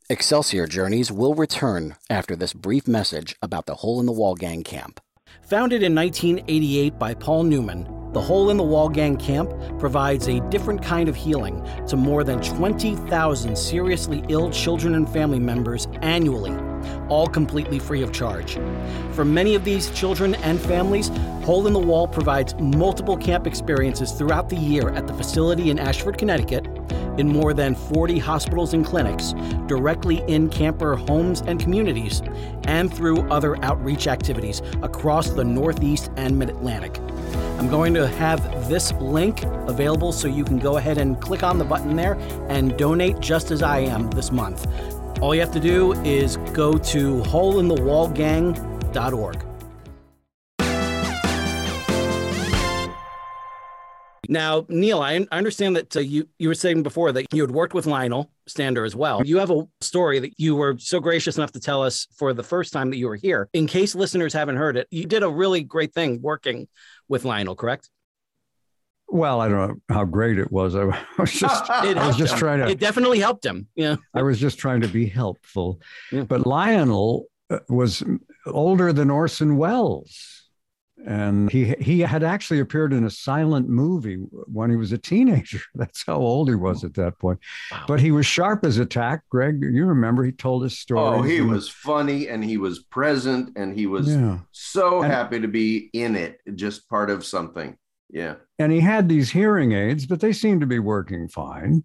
Excelsior Journeys will return after this brief message about the Hole in the Wall Gang Camp. Founded in 1988 by Paul Newman, the Hole in the Wall Gang Camp provides a different kind of healing to more than 20,000 seriously ill children and family members annually, all completely free of charge. For many of these children and families, Hole in the Wall provides multiple camp experiences throughout the year at the facility in Ashford, Connecticut, in more than 40 hospitals and clinics, directly in camper homes and communities, and through other outreach activities across the Northeast and Mid Atlantic. I'm going to have this link available so you can go ahead and click on the button there and donate just as I am this month. All you have to do is go to holeinthewallgang.org. Now, Neil, I, I understand that uh, you you were saying before that you had worked with Lionel Stander as well. You have a story that you were so gracious enough to tell us for the first time that you were here. In case listeners haven't heard it, you did a really great thing working with Lionel, correct? Well, I don't know how great it was. I was just, It I was just him. trying to, It definitely helped him. Yeah. I was just trying to be helpful. Yeah. But Lionel uh, was older than Orson Welles. And he he had actually appeared in a silent movie when he was a teenager. That's how old he was at that point. Wow. But he was sharp as a tack. Greg, you remember he told his story. Oh, he was funny and he was present and he was Yeah. so And- happy to be in it, just part of something. Yeah. and he had these hearing aids, but they seemed to be working fine.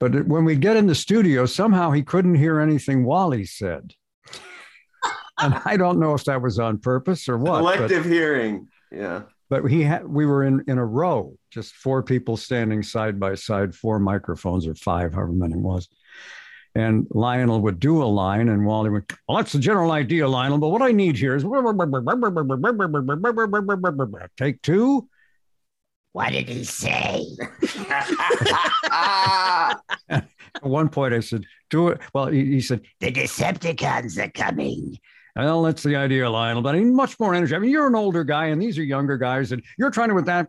But when we get in the studio, somehow he couldn't hear anything Wally said. And I don't know if that was on purpose or what. but- Collective hearing. Yeah. but he had we were in in a row just four people standing side by side four microphones or five however many it was and lionel would do a line and wally would well that's the general idea lionel but what i need here is take two What did he say? at one point i said do it well he, he said The Decepticons are coming. Well that's the idea lionel but i need much more energy. I mean you're an older guy and these are younger guys and you're trying to with that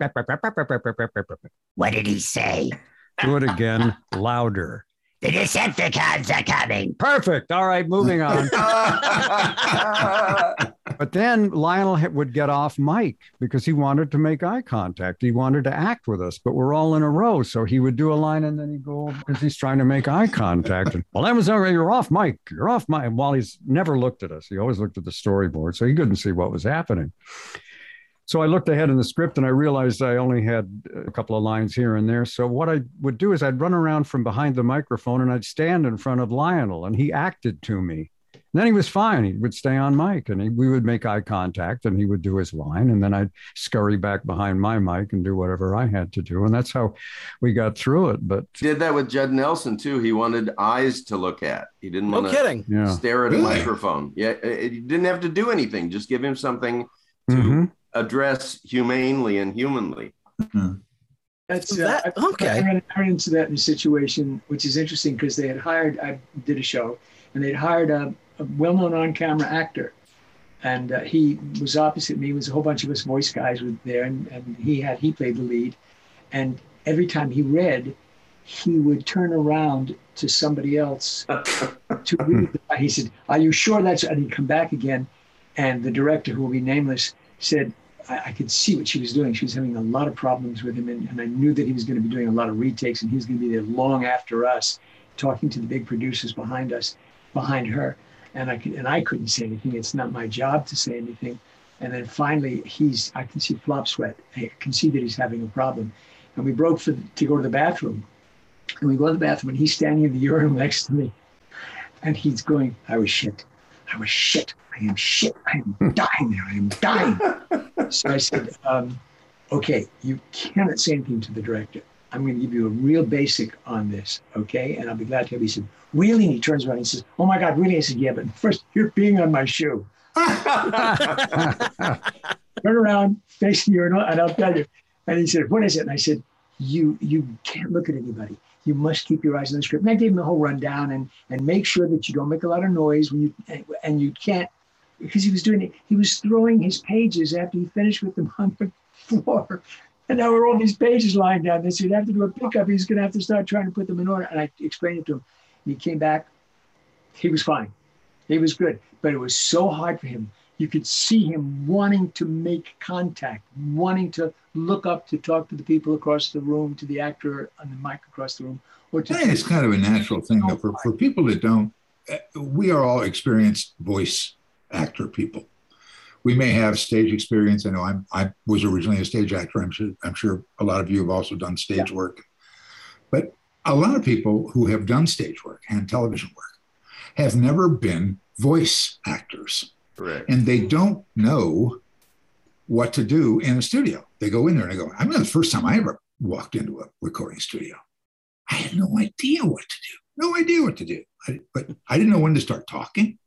What did he say? do it again louder. The Decepticons are coming. perfect. All right moving on But then Lionel would get off mic because he wanted to make eye contact. He wanted to act with us, but we're all in a row. So he would do a line and then he'd go because he's trying to make eye contact. And, well, that was all right. You're off mic. You're off mic. And Wally's never looked at us. He always looked at the storyboard. So he couldn't see what was happening. So I looked ahead in the script and I realized I only had a couple of lines here and there. So what I would do is I'd run around from behind the microphone and I'd stand in front of Lionel and he acted to me. And then he was fine. He would stay on mic and he, we would make eye contact and he would do his line. And then I'd scurry back behind my mic and do whatever I had to do. And that's how we got through it. But Did that with Judd Nelson too. He wanted eyes to look at. He didn't No want to yeah. stare at a microphone. Yeah, He didn't have to do anything. Just give him something to Mhm. address humanely and humanly. That's So that- uh, I- okay. I ran, I ran into that in a situation which is interesting because they had hired. I did a show, and they'd hired a, a well-known on-camera actor, and uh, he was opposite me. It was a whole bunch of us voice guys were there, and, and he had he played the lead, and every time he read, he would turn around to somebody else to read. He said, "Are you sure that's?" And he'd come back again, and the director, who will be nameless, said, I, I could see what she was doing. She was having a lot of problems with him, and, and I knew that he was going to be doing a lot of retakes, and he was going to be there long after us, talking to the big producers behind us, behind her, and I could, and I couldn't say anything. It's not my job to say anything. And then finally, he's I can see flop sweat. I can see that he's having a problem, and we broke for to go to the bathroom, and we go to the bathroom, and he's standing in the urinal next to me, and he's going, "I was shit, I was shit, I am shit, I am dying there, I am dying." So I said, um, okay, you cannot say anything to the director. I'm going to give you a real basic on this, okay? And I'll be glad to have you. Said, really? And he turns around and he says, oh my God, really? I said, yeah, but first, you're peeing on my shoe. Turn around, face the urinal, and I'll tell you. And he said, what is it? And I said, you you can't look at anybody. You must keep your eyes on the script. And I gave him the whole rundown and and make sure that you don't make a lot of noise when you and, and you can't because he was doing it. He was throwing his pages after he finished with them on the floor. And now were all these pages lying down there. So he'd have to do a pickup. He's going to have to start trying to put them in order. And I explained it to him. He came back. He was fine. He was good. But it was so hard for him. You could see him wanting to make contact, wanting to look up to talk to the people across the room, to the actor on the mic across the room, or to kind of a natural thing though, for, for people that don't, uh, we are all experienced voice actor people. We may have stage experience. I know I'm, I was originally a stage actor. I'm sure, I'm sure a lot of you have also done stage work. But a lot of people who have done stage work and television work have never been voice actors Correct. and they don't know what to do in a studio. They go in there and they go, I remember the first time I ever walked into a recording studio. I had no idea what to do. No idea what to do. I, but I didn't know when to start talking.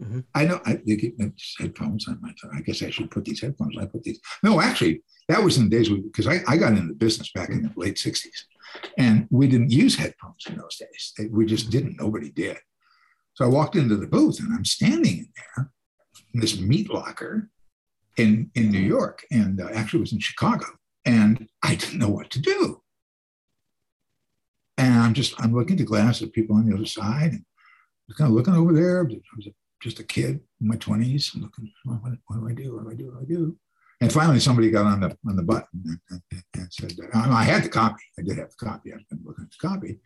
Mhm. I know I they get these headphones. I might. I guess I should put these headphones. I put these. No, actually, that was in the days because I, I got into the business back in the late 60s and we didn't use headphones in those days. We just didn't. Nobody did. So I walked into the booth and I'm standing in there in this meat locker in, in New York and uh, actually was in Chicago. And I didn't know what to do. And I'm just, I'm looking at the glass at people on the other side and I was kind of looking over there. I was just a kid in my 20s, I'm looking, what, what, do I do? What do I do? What do I do? And finally, somebody got on the on the button and, and, and said, I had the copy. I did have the copy. I've been looking at the copy,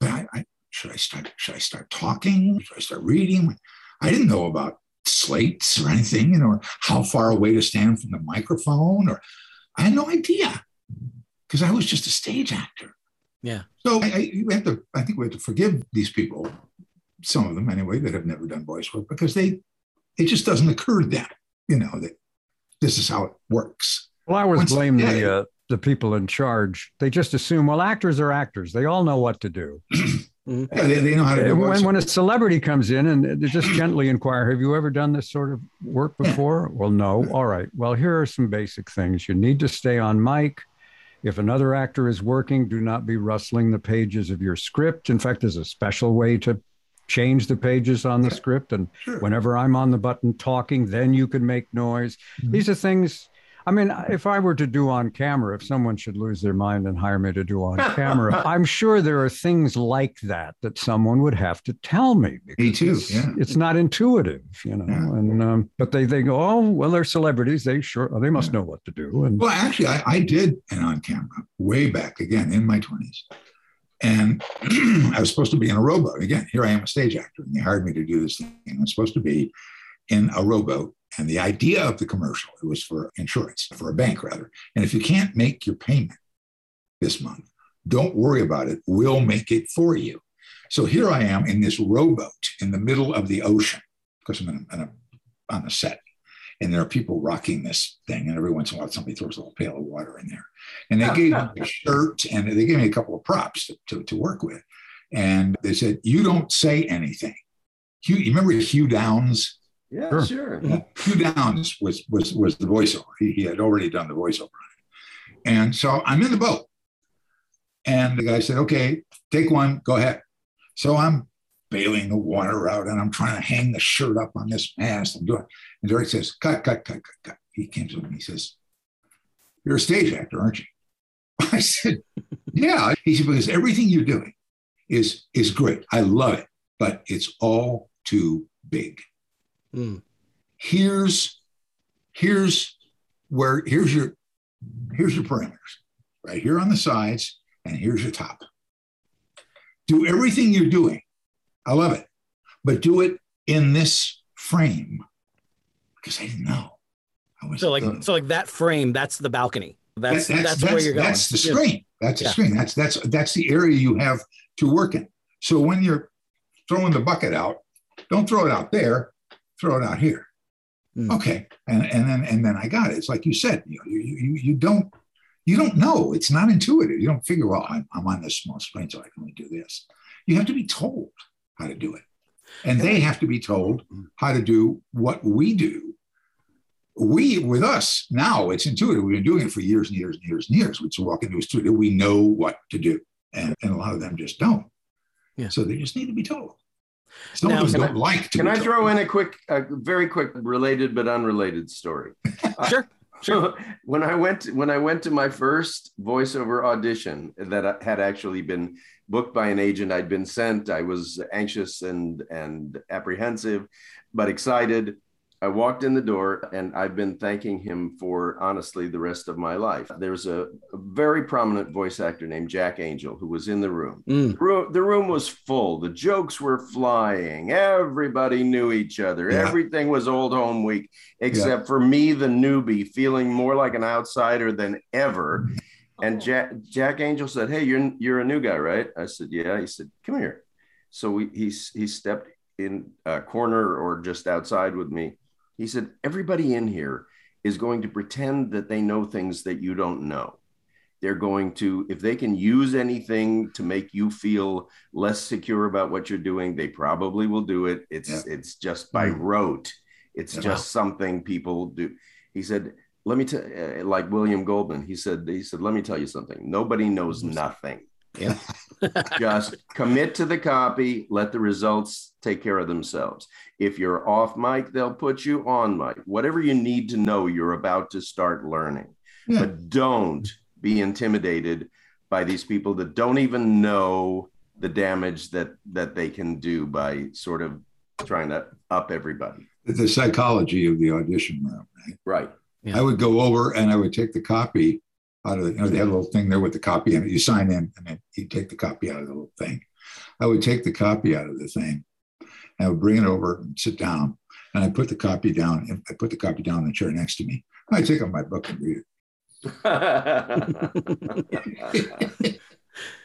but I, I should I start should I start talking? Should I start reading? I didn't know about slates or anything, you know, or how far away to stand from the microphone, or I had no idea because I was just a stage actor. Yeah. So I, I, we have to. I think we have to forgive these people, some of them anyway, that have never done voice work because they, it just doesn't occur to them, you know, that this is how it works. Well, I always blame the uh, the people in charge. They just assume, well, actors are actors. They all know what to do. yeah, they, they, know how to do when, when a celebrity comes in and they just gently inquire, have you ever done this sort of work before? Yeah. Well, no. All right. Well, here are some basic things. You need to stay on mic. If another actor is working, do not be rustling the pages of your script. In fact, there's a special way to change the pages on the script. And sure. whenever I'm on the button talking, then you can make noise. Mm-hmm. These are things. I mean, if I were to do on camera, if someone should lose their mind and hire me to do on camera, I'm sure there are things like that that someone would have to tell me. Me too. It's, yeah. it's not intuitive, you know. Yeah. And um, but they they go, oh well, they're celebrities. They sure they must yeah. know what to do. And well, actually, I, I did an on camera way back again in my 20s, and I was supposed to be in a rowboat. Again, here I am a stage actor, and they hired me to do this thing. I'm supposed to be in a rowboat. And the idea of the commercial, it was for insurance, for a bank rather. And if you can't make your payment this month, don't worry about it. We'll make it for you. So here I am in this rowboat in the middle of the ocean because I'm in a, in a, on a set and there are people rocking this thing, and every once in a while somebody throws a little pail of water in there. And they gave me a shirt and they gave me a couple of props to, to, to work with. And they said, You don't say anything. Hugh, you remember Hugh Downs? Yeah, sure. sure. Hugh Downs was was was the voiceover. He, he had already done the voiceover on it. And so I'm in the boat. And the guy said, Okay, take one, go ahead. So I'm bailing the water out and I'm trying to hang the shirt up on this mast I'm doing and Derek says, cut, cut, cut, cut, cut. He came to me and he says, You're a stage actor, aren't you? I said, Yeah. He said, because everything you're doing is is great. I love it, but it's all too big. Mm. Here's here's where here's your here's your parameters right here on the sides, and here's your top. Do everything you're doing. I love it, but do it in this frame because I didn't know. I so like the, so like that frame, that's the balcony. That's that, that's, that's, that's, where you're going. That's the screen. That's the yeah. screen. That's that's that's the area you have to work in. So when you're throwing the bucket out, don't throw it out there, throw it out here. Mm. Okay. And and then and then I got it. It's like you said, you know, you, you you don't you don't know. It's not intuitive. You don't figure, well, I'm, I'm on this small screen, so I can only do this. You have to be told how to do it. And they have to be told how to do what we do. We with us now it's intuitive. We've been doing it for years and years and years and years. We just walk into a studio we know what to do. And, and a lot of them just don't. Yeah. So they just need to be told. Some now, of them don't I, like to can i throw in a quick a very quick related but unrelated story? Uh, sure Sure. when I went when I went to my first voiceover audition that had actually been booked by an agent, I'd been sent. I was anxious and and apprehensive, but excited. I walked in the door and I've been thanking him for honestly the rest of my life. There's a, a very prominent voice actor named Jack Angel who was in the room. Mm. The, room the room was full. The jokes were flying. Everybody knew each other. Yeah. Everything was old home week, except yeah. for me, the newbie, feeling more like an outsider than ever. And Jack, Jack Angel said, Hey, you're, you're a new guy, right? I said, Yeah. He said, Come here. So we, he, he stepped in a corner or just outside with me he said, everybody in here is going to pretend that they know things that you don't know. They're going to, if they can use anything to make you feel less secure about what you're doing, they probably will do it. It's yeah. it's just by mm. rote. It's yeah. just something people do. He said, let me tell uh, like William Goldman, he said, he said, let me tell you something. Nobody knows nothing. Yeah. Just commit to the copy, let the results take care of themselves. If you're off mic, they'll put you on mic. Whatever you need to know, you're about to start learning. Yeah. But don't be intimidated by these people that don't even know the damage that that they can do by sort of trying to up everybody. The psychology of the audition room, right? Right. Yeah. I would go over and I would take the copy out of, the, you know, they had a little thing there with the copy in it. You sign in and then you take the copy out of the little thing. I would take the copy out of the thing and I would bring it over and sit down. And I put the copy down and I put the copy down in the chair next to me. I take out my book and read it.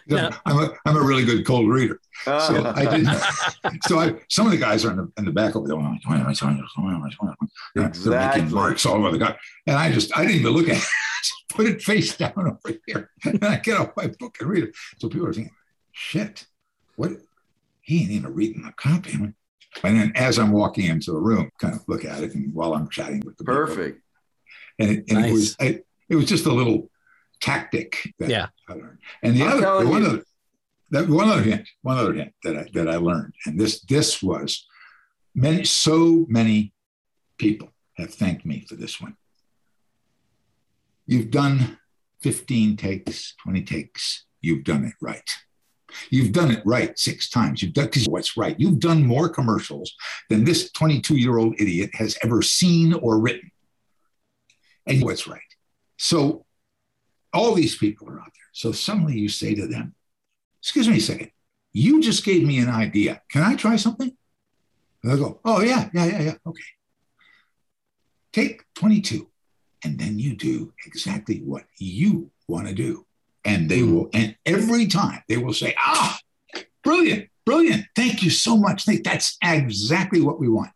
Yeah. I'm, a, I'm a really good cold reader. Oh. So I didn't. So I, some of the guys are in the, in the back over there. "Oh, They're making Exactly. marks all over the guy. And I just, I didn't even look at it. Just put it face down over here. And I get off my book and read it. So people are thinking, shit, what? He ain't even reading the copy. And then as I'm walking into the room, kind of look at it and while I'm chatting with the people. Perfect. And it, and it was, I, it was just a little tactic that Yeah. I learned. And the I'm other, one you. other, that one other hint, one other hint that I, that I learned, and this this was many, so many people have thanked me for this one. You've done 15 takes, 20 takes. You've done it right. You've done it right six times. You've done because what's right. You've done more commercials than this 22 year old idiot has ever seen or written. And what's right. So all these people are out there. So suddenly you say to them, Excuse me a second, you just gave me an idea. Can I try something? And they'll go, Oh, yeah, yeah, yeah, yeah. Okay. Take 22, and then you do exactly what you want to do. And they will, and every time they will say, Ah, brilliant, brilliant. Thank you so much. That's exactly what we want.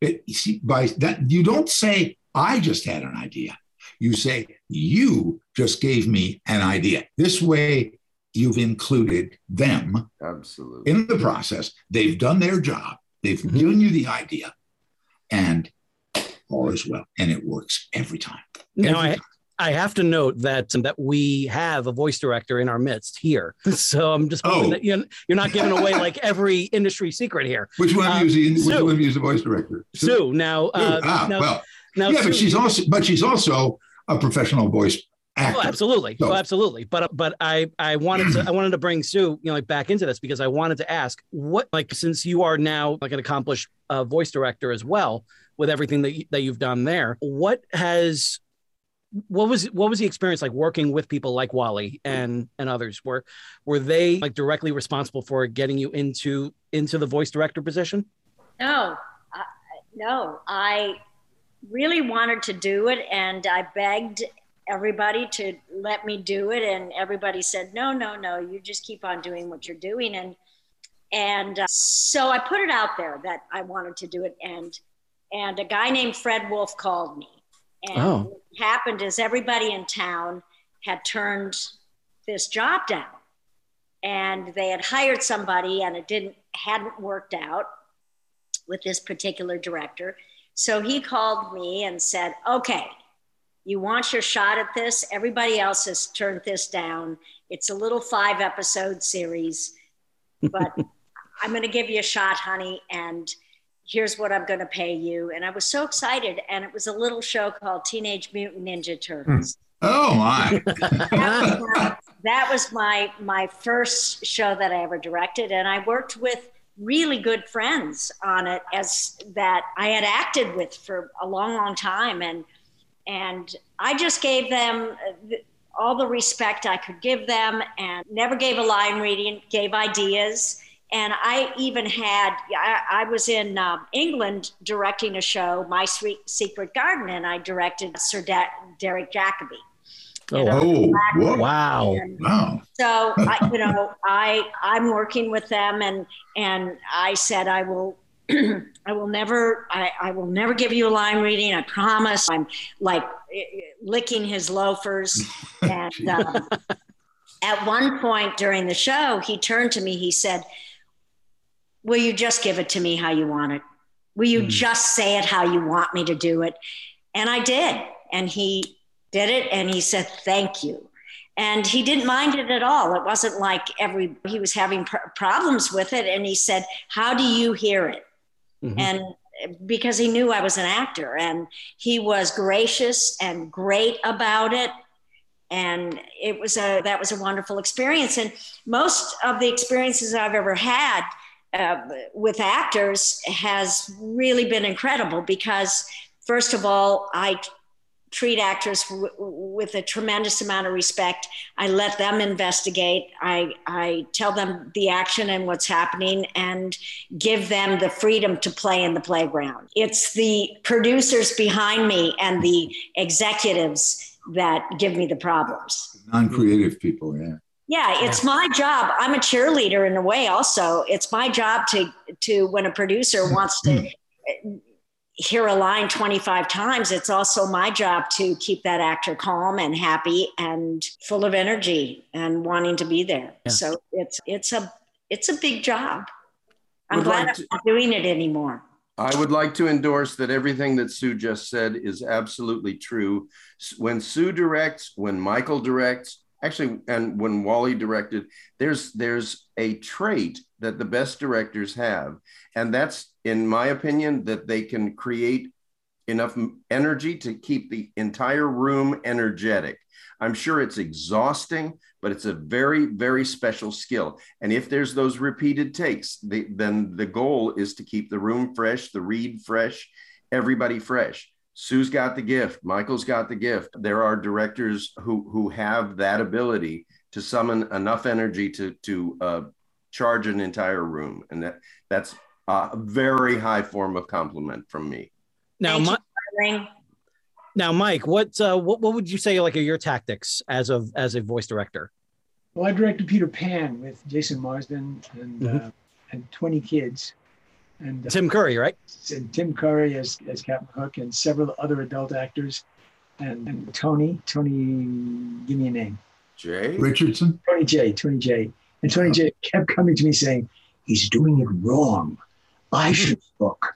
But you see, by that, you don't say, I just had an idea. You say, you just gave me an idea. This way, you've included them Absolutely. in the process. They've done their job, they've Mhm. given you the idea, and all is well. And it works every time. Now, I, time. I have to note that that we have a voice director in our midst here. So I'm just hoping Oh. that you're, you're not giving away like every industry secret here. Which one of you is the, which Sue. one is the voice director? Sue, now, uh, Sue. ah, now, well, now yeah, but she's also but she's also a professional voice actor. Oh, absolutely. So- oh, absolutely. But but I I wanted to I wanted to bring Sue you know like back into this because I wanted to ask what like since you are now like an accomplished uh, voice director as well with everything that you, that you've done there, what has what was what was the experience like working with people like Wally and and others? Were were they like directly responsible for getting you into into the voice director position? No, I, no, I really wanted to do it, and I begged everybody to let me do it, and everybody said, "No, no, no, you just keep on doing what you're doing." And and uh, so I put it out there that I wanted to do it, and and a guy named Fred Wolf called me, and Oh. what happened is everybody in town had turned this job down and they had hired somebody and it didn't hadn't worked out with this particular director so he called me and said okay you want your shot at this? Everybody else has turned this down. It's a little five episode series but i'm going to give you a shot honey and here's what i'm going to pay you. And i was so excited and it was a little show called teenage mutant ninja turtles. Hmm. Oh my! that was my, that was my my first show that I ever directed, and I worked with really good friends on it as that I had acted with for a long, long time, and and I just gave them all the respect I could give them, and never gave a line reading, gave ideas. And I even had, I, I was in uh, England directing a show, My Sweet Secret Garden, and I directed Sir Derek Jacobi. Oh, Oh, whoa. wow. And wow! so I, you know, I I'm working with them, and and I said I will. I will never. I, I will never give you a line reading. I promise. I'm like licking his loafers, and um, at one point during the show, he turned to me. He said, "Will you just give it to me how you want it? Will you Hmm. just say it how you want me to do it?" And I did. and he did it and he said, Thank you. And he didn't mind it at all. It wasn't like every, he was having pr- problems with it. And he said, How do you hear it? Mm-hmm. And because he knew I was an actor and he was gracious and great about it and it was a that was a wonderful experience and most of the experiences i've ever had uh, with actors has really been incredible because first of all i treat actors w- with a tremendous amount of respect. I let them investigate. I, I tell them the action and what's happening and give them the freedom to play in the playground. It's the producers behind me and the executives that give me the problems. Non creative people, yeah. Yeah, it's my job. I'm a cheerleader in a way also. It's my job to to when a producer wants to hmm. Hear a line 25 times, it's also my job to keep that actor calm and happy and full of energy and wanting to be there. Yeah. So it's it's a it's a big job. I'm would glad like to, I'm not doing it anymore. I would like to endorse that everything that Sue just said is absolutely true. When Sue directs, when Michael directs, actually, and when Wally directed, there's there's a trait that the best directors have, and that's, in my opinion, that they can create enough energy to keep the entire room energetic. I'm sure it's exhausting, but it's a very, very special skill. And if there's those repeated takes, the, then the goal is to keep the room fresh, the read fresh, everybody fresh. Sue's got the gift. Michael's got the gift. There are directors who who have that ability to summon enough energy to to uh, charge an entire room, and that that's a very high form of compliment from me. Now, my, now, Mike, what uh, what what would you say like are your tactics as of as a voice director? Well, I directed Peter Pan with Jason Marsden and mm-hmm. uh, and twenty kids, and uh, Tim Curry, right? And Tim Curry as as Captain Hook, and several other adult actors, and, and Tony Tony, give me a name. Jay Richardson. Tony Jay. Tony Jay. And Tony Jay. kept coming to me saying, "He's doing it wrong." I hmm. should hook.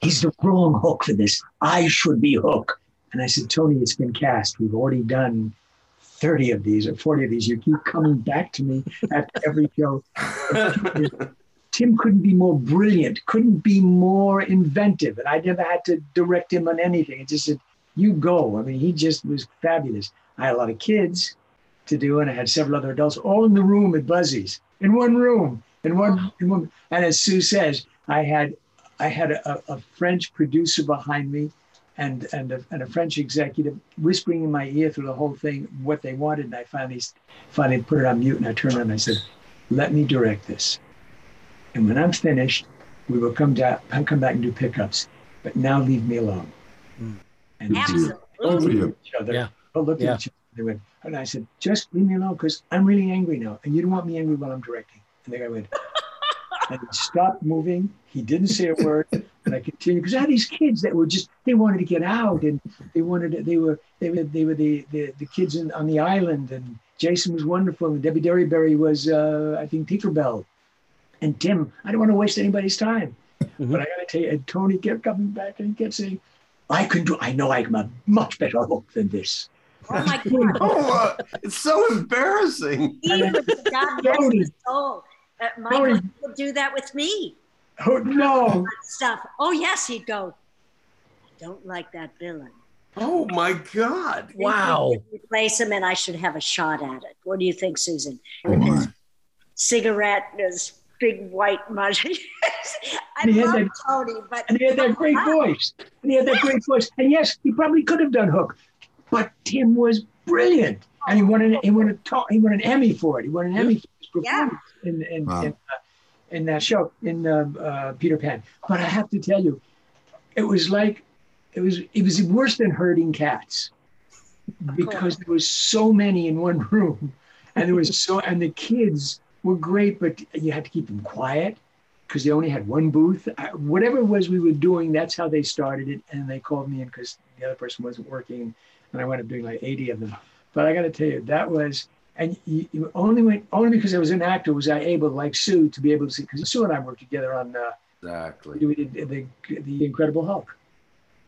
He's the wrong hook for this. I should be hook. And I said, Tony, it's been cast. We've already done 30 of these or 40 of these. You keep coming back to me at every show. Tim couldn't be more brilliant, couldn't be more inventive. And I never had to direct him on anything. It just said, you go. I mean, he just was fabulous. I had a lot of kids to do, and I had several other adults all in the room at Buzzies, in one room, in one, in one. And as Sue says, I had I had a, a French producer behind me and and a, and a, French executive whispering in my ear through the whole thing what they wanted. And I finally finally put it on mute and I turned around and I said, "Let me direct this." And when I'm finished, we will come down, come back and do pickups. But now leave me alone. Mm. And Absolutely. Look at each other. Yeah. Look yeah. at each other. They went, and I said, "Just leave me alone because I'm really angry now, and you don't want me angry while I'm directing." And the guy went and he stopped moving. He didn't say a word, and I continued because I had these kids that were just they wanted to get out, and they wanted to, they were they were they were the the, the kids in, on the island, and Jason was wonderful, and Debbie Derryberry was uh, I think Tinkerbell, and Tim. I don't want to waste anybody's time, mm-hmm. but I got to tell you, and Tony kept coming back and he kept saying, "I can do. I know I'm a much better hook than this." Oh my god! oh, it's so embarrassing. He was God bless his soul. Uh, Michael would do that with me. Oh no! Stuff. Oh yes, he'd go. I don't like that villain. Oh my God! Wow. Replace him, and I should have a shot at it. What do you think, Susan? Oh his cigarette and his big white mustache. I love that, Tony, but and he had that great voice. And he had that great voice. And yes, he probably could have done Hook, but Tim was brilliant, and he won an he won a he won an Emmy for it. He won an Emmy for his performance. Yeah in in wow. in, uh, in, that show in uh, uh, Peter Pan. But I have to tell you, it was like it was it was worse than herding cats because there was so many in one room, and there was so and the kids were great, but you had to keep them quiet because they only had one booth. I, whatever it was we were doing, that's how they started it, and they called me in because the other person wasn't working, and I wound up doing like 80 of them. But I got to tell you, that was and you, you only went only because I was an actor was I able, like Sue, to be able to see because Sue and I worked together on uh, exactly we did the, the Incredible Hulk.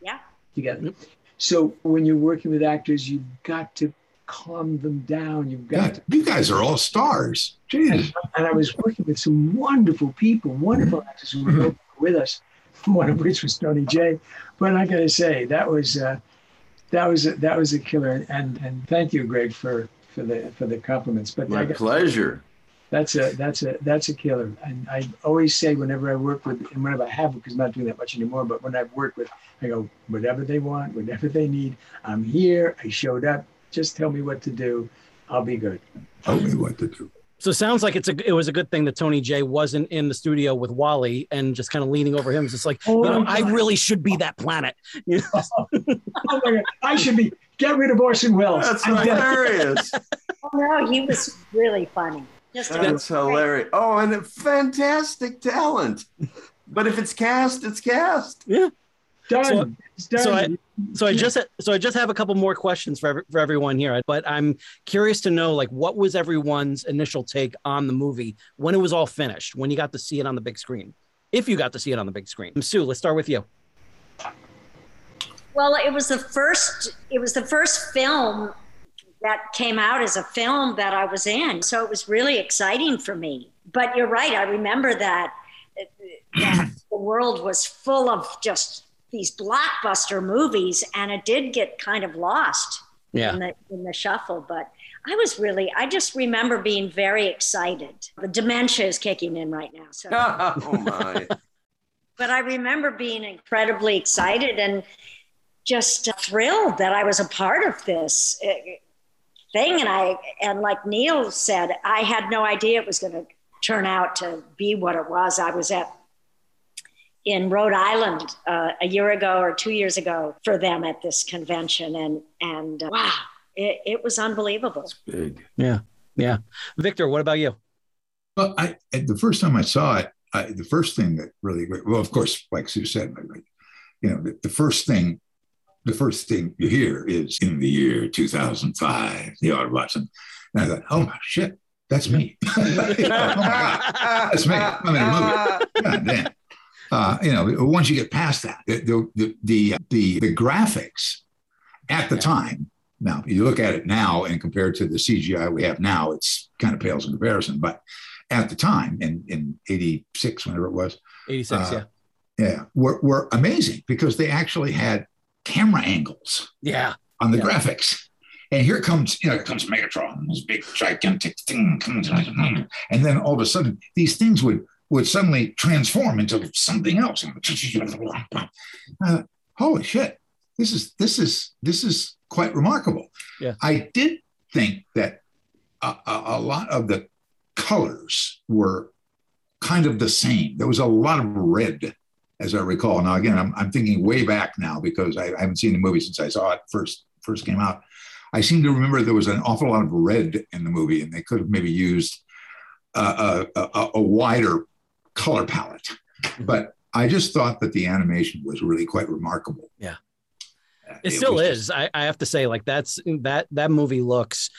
Yeah. Together. So when you're working with actors, you've got to calm them down. You've got God, to you guys are all stars. Jeez. and I was working with some wonderful people, wonderful actors who were with us. One of which was Tony Jay. But I got to say that was uh, that was a, that was a killer. And and thank you, Greg, for for the for the compliments. But My I pleasure. that's a that's a that's a killer. And I always say whenever I work with and whenever I have because I'm not doing that much anymore, but when I've worked with, I go whatever they want, whatever they need. I'm here. I showed up. Just tell me what to do. I'll be good. Tell me what to do. So it sounds like it's a it was a good thing that Tony Jay wasn't in the studio with Wally and just kind of leaning over him. It's just like, Oh you know, I really should be that planet. You know? Oh my God! I should be get rid of Orson Welles. That's I'm hilarious. Oh, no, he was really funny. Just That's hilarious. Oh, and a fantastic talent. But if it's cast, it's cast. Done. So- it's done. so I- So I just so I just have a couple more questions for every, for everyone here, but I'm curious to know like what was everyone's initial take on the movie when it was all finished, when you got to see it on the big screen, if you got to see it on the big screen. Sue, let's start with you. Well, it was the first. It was the first film that came out as a film that I was in, so it was really exciting for me. But you're right. I remember that, that the world was full of just these blockbuster movies, and it did get kind of lost Yeah. in the in the shuffle. But I was really. I just remember being very excited. The dementia is kicking in right now, so. oh my. but I remember being incredibly excited and just thrilled that I was a part of this uh, thing. And I, and like Neil said, I had no idea it was going to turn out to be what it was. I was at in Rhode Island uh, a year ago or two years ago for them at this convention, and and uh, wow, it, it was unbelievable. Big. Yeah. Yeah. Victor, what about you? Well, I the first time I saw it, I, the first thing that really, well, of course, like Sue said, like, like, you know, the, the first thing, the first thing you hear is in the year 2005, the art Watson. And I thought, oh my shit, that's me. oh my God, that's me. I'm in a movie. God damn. Uh, you know, once you get past that, the the the the, the graphics at the time. Now, you look at it now and compared to the CGI we have now, it's kind of pales in comparison. But at the time, in in '86, whenever it was, 86, Uh, yeah. yeah, were, were amazing because they actually had camera angles Yeah. on the Yeah. graphics. And here comes, you know, here comes Megatron, this big gigantic thing comes, and then all of a sudden, these things would would suddenly transform into something else. Uh, holy shit! This is this is this is quite remarkable. Yeah. I did think that a, a, a lot of the colors were kind of the same. There was a lot of red, as I recall. Now, again, I'm, I'm thinking way back now because I, I haven't seen the movie since I saw it first first came out. I seem to remember there was an awful lot of red in the movie, and they could have maybe used uh, a, a, a wider color palette. But I just thought that the animation was really quite remarkable. Yeah. Uh, It, still is. just- I, I have to say, like that's that that movie looks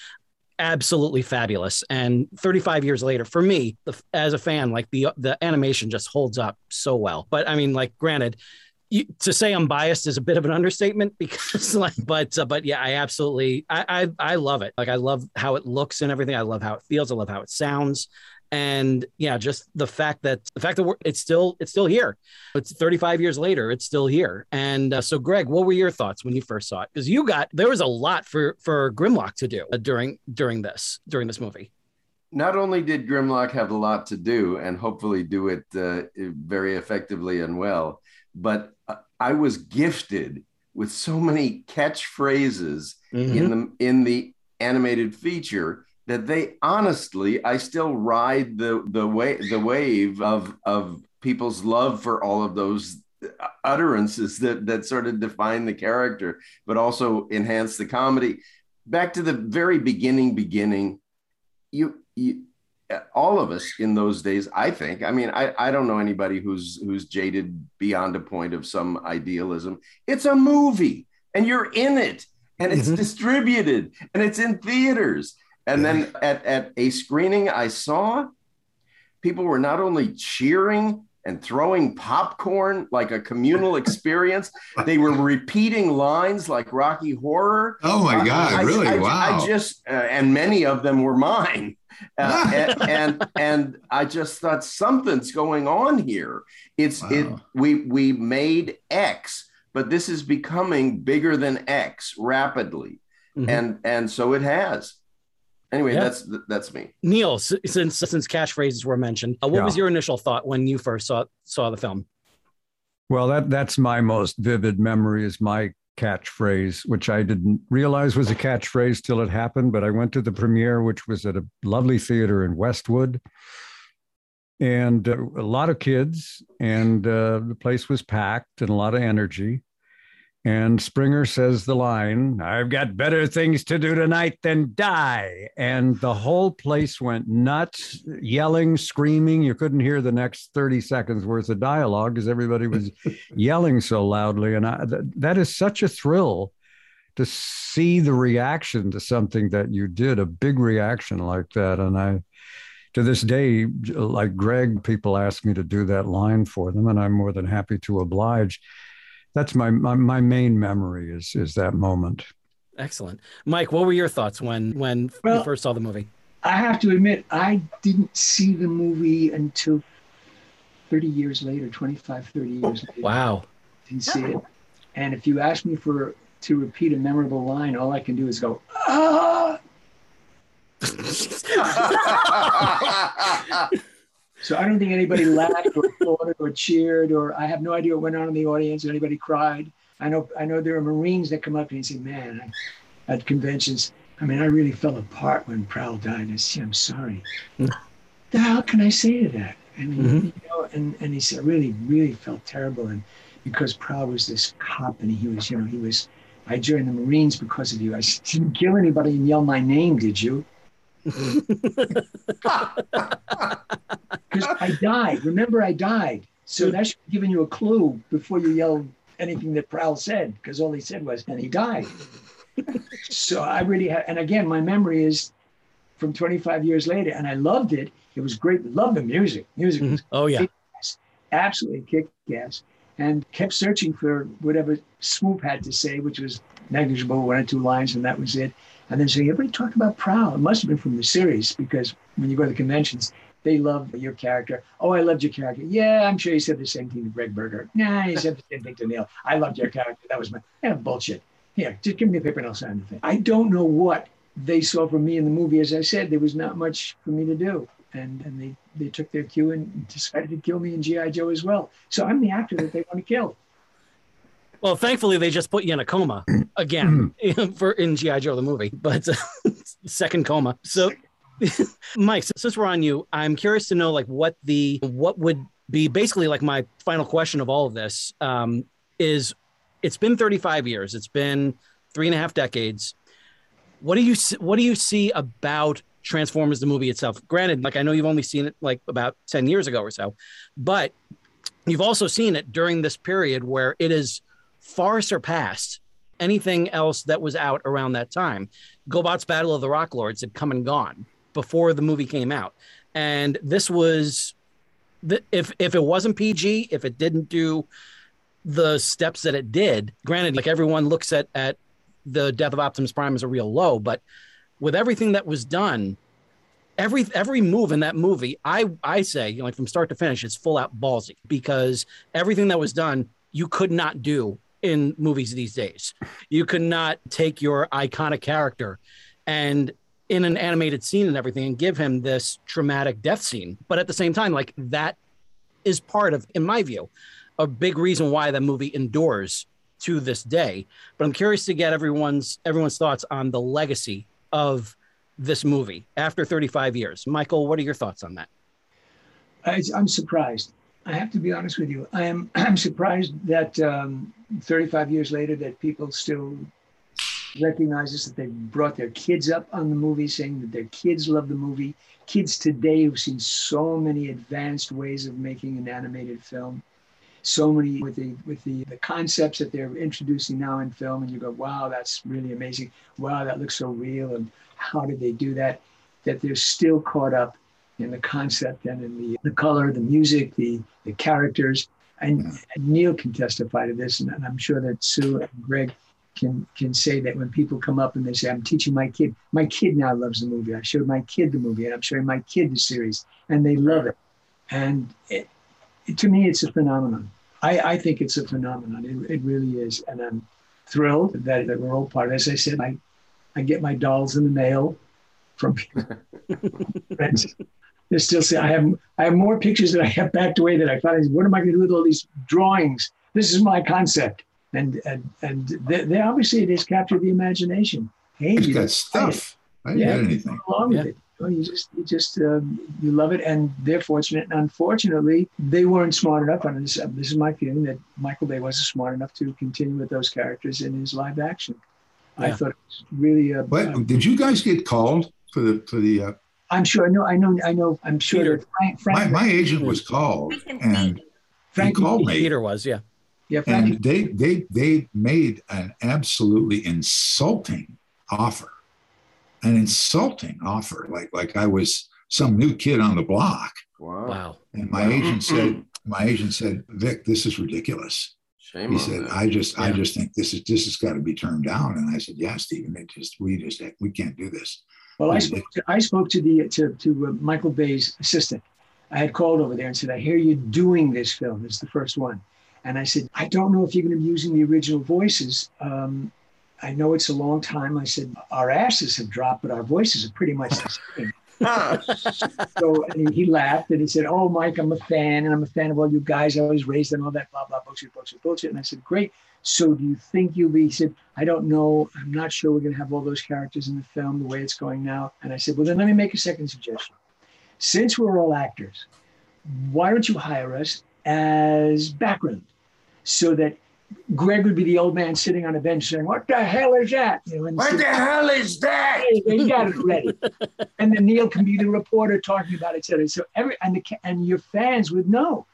absolutely fabulous. And 35 years later, for me, the, as a fan, like the the animation just holds up so well. But I mean, like, granted, you, to say I'm biased is a bit of an understatement because, like, but uh, but yeah, I absolutely I, I I love it. Like, I love how it looks and everything. I love how it feels. I love how it sounds. And yeah, just the fact that the fact that we're, it's still it's still here. It's 35 years later. It's still here. And uh, so, Greg, what were your thoughts when you first saw it? Because you got there was a lot for for Grimlock to do uh, during during this during this movie. Not only did Grimlock have a lot to do and hopefully do it uh, very effectively and well, but uh, I was gifted with so many catchphrases in the in the animated feature that they honestly I still ride the the way the wave of of people's love for all of those utterances that that sort of define the character but also enhance the comedy back to the very beginning beginning you, you all of us in those days i think i mean I, I don't know anybody who's who's jaded beyond a point of some idealism it's a movie and you're in it and it's Mhm. distributed and it's in theaters and then at, at a screening i saw people were not only cheering and throwing popcorn like a communal experience. They were repeating lines like Rocky Horror. Oh my God! I, really? I, wow. I just uh, and many of them were mine. Uh, and, and and I just thought something's going on here. It's it we we made X, but this is becoming bigger than X rapidly, Mhm. and and so it has. Anyway, Yeah. that's that's me. Neil, s- since since catchphrases were mentioned, uh, what was your initial thought when you first saw saw the film? Well, that that's my most vivid memory is my catchphrase, which I didn't realize was a catchphrase till it happened. But I went to the premiere, which was at a lovely theater in Westwood, and uh, a lot of kids, and uh, the place was packed and a lot of energy. And Springer says the line, I've got better things to do tonight than die. And the whole place went nuts, yelling, screaming. You couldn't hear the next 30 seconds worth of dialogue because everybody was yelling so loudly. And I, th- that is such a thrill to see the reaction to something that you did, a big reaction like that. And I, to this day, like Greg, people ask me to do that line for them, and I'm more than happy to oblige. That's my my, my main memory is is that moment. Excellent, Mike. What were your thoughts when when you first saw the movie? I have to admit, I didn't see the movie until 30 years later, 25, 30 years later. Wow. Didn't see it. And if you ask me for to repeat a memorable line, all I can do is go, ah. So I don't think anybody laughed or applauded or cheered, or I have no idea what went on in the audience. Or anybody cried. I know. I know there are Marines that come up and say, "Man, I, at conventions, I mean, I really fell apart when Prowl died." I say, "I'm sorry." the hell can I say to that? I mean, Mhm. you know, and and he said, I really, really felt terrible, and because Prowl was this cop, and he was, you know, he was. I joined the Marines because of you. I didn't kill anybody and yell my name, did you? Because I died. Remember, I died. So that should have given you a clue before you yelled anything that Prowl said, because all he said was, and he died. so I really had, and again, my memory is from 25 years later, and I loved it. It was great. Loved the music. Music mm-hmm. was Oh yeah. kick-ass, absolutely kick ass, and kept searching for whatever Swoop had to say, which was negligible, one or two lines, and that was it. And then saying, everybody talk about Prowl. It must have been from the series because when you go to the conventions, they love your character. Oh, I loved your character. Yeah, I'm sure you said the same thing to Gregg Berger. Nah, he said the same thing to Neil. I loved your character. That was my yeah, bullshit. Here, just give me a paper and I'll sign the thing. I don't know what they saw from me in the movie. As I said, there was not much for me to do. And and they, they took their cue and decided to kill me in G.I. Joe as well. So I'm the actor that they want to kill. Well, thankfully they just put you in a coma again for in GI Joe the movie, but second coma. So, Mike, since we're on you, I'm curious to know like what the what would be basically like my final question of all of this um, is. It's been 35 years. It's been three and a half decades. What do you what do you see about Transformers the movie itself? Granted, like I know you've only seen it like about 10 years ago or so, but you've also seen it during this period where it is far surpassed anything else that was out around that time. GoBots Battle of the Rock Lords had come and gone before the movie came out, and this was the, if if it wasn't PG, if it didn't do the steps that it did. Granted, like everyone looks at at the death of Optimus Prime as a real low, but with everything that was done, every every move in that movie, I I say, you know, like from start to finish, it's full out ballsy because everything that was done, you could not do in movies these days. You could not take your iconic character and in an animated scene and everything and give him this traumatic death scene. But at the same time, like that is part of, in my view, a big reason why that movie endures to this day. But I'm curious to get everyone's everyone's thoughts on the legacy of this movie after 35 years. Michael, what are your thoughts on that? I, I'm surprised. I have to be honest with you. I am. I'm surprised that um, 35 years later, that people still recognize this. That they brought their kids up on the movie, saying that their kids love the movie. Kids today who've seen so many advanced ways of making an animated film, so many with the with the, the concepts that they're introducing now in film, and you go, wow, that's really amazing. Wow, that looks so real. And how did they do that? That they're still caught up in the concept and in the, the color, the music, the, the characters. And, Yeah. and Neil can testify to this, and, and I'm sure that Sue and Greg can can say that when people come up and they say, "I'm teaching my kid," my kid now loves the movie. I showed my kid the movie, and I'm showing my kid the series, and they love it. And it, it- to me, it's a phenomenon. I, I think it's a phenomenon. It, it really is, and I'm thrilled that, that we're all part. of it. As I said, I I get my dolls in the mail from friends. They still say I have I have more pictures that I have backed away that I thought, what am I going to do with all these drawings? This is my concept, and and and they, they obviously it has captured the imagination. Hey, It's you got stuff. I didn't Yeah. get anything. go along with it. You, you just you just um, you love it, and they're fortunate. And unfortunately, they weren't smart enough. And this, this is my feeling that Michael Bay wasn't smart enough to continue with those characters in his live action. I thought it was really. Uh, But did you guys get called for the for the? Uh, I'm sure. No, I know. I know. I'm sure Peter. that Frank. my my agent was called and he Frank called me Peter was, yeah. Yeah, Frank. and they they they made an absolutely insulting offer, an insulting offer, like like I was some new kid on the block. Wow. Wow. And my agent said, my agent said, Vic, this is ridiculous. Shame He on said, them. I just, I just think this is, this has got to be turned down. And I said, yeah, Stephen, it just, we just, we can't do this. Well, I spoke to, I spoke to the to to uh, Michael Bay's assistant. I had called over there and said, "I hear you're doing this film. It's the first one," and I said, "I don't know if you're going to be using the original voices. Um, I know it's a long time." I said, "Our asses have dropped, but our voices are pretty much the same." so and he, he laughed and he said, "Oh, Mike, I'm a fan, and I'm a fan of all you guys. I was raised on all that blah blah bullshit, bullshit, bullshit." And I said, "Great. So do you think you'll be?" He said, "I don't know. I'm not sure we're going to have all those characters in the film the way it's going now." And I said, "Well, then let me make a second suggestion. Since we're all actors, why don't you hire us as background, so that." Greg would be the old man sitting on a bench saying, "What the hell is that?" You know, What the hell is that? Hey, they got it ready. and then Neil can be the reporter talking about it, et cetera. So every and the and your fans would know.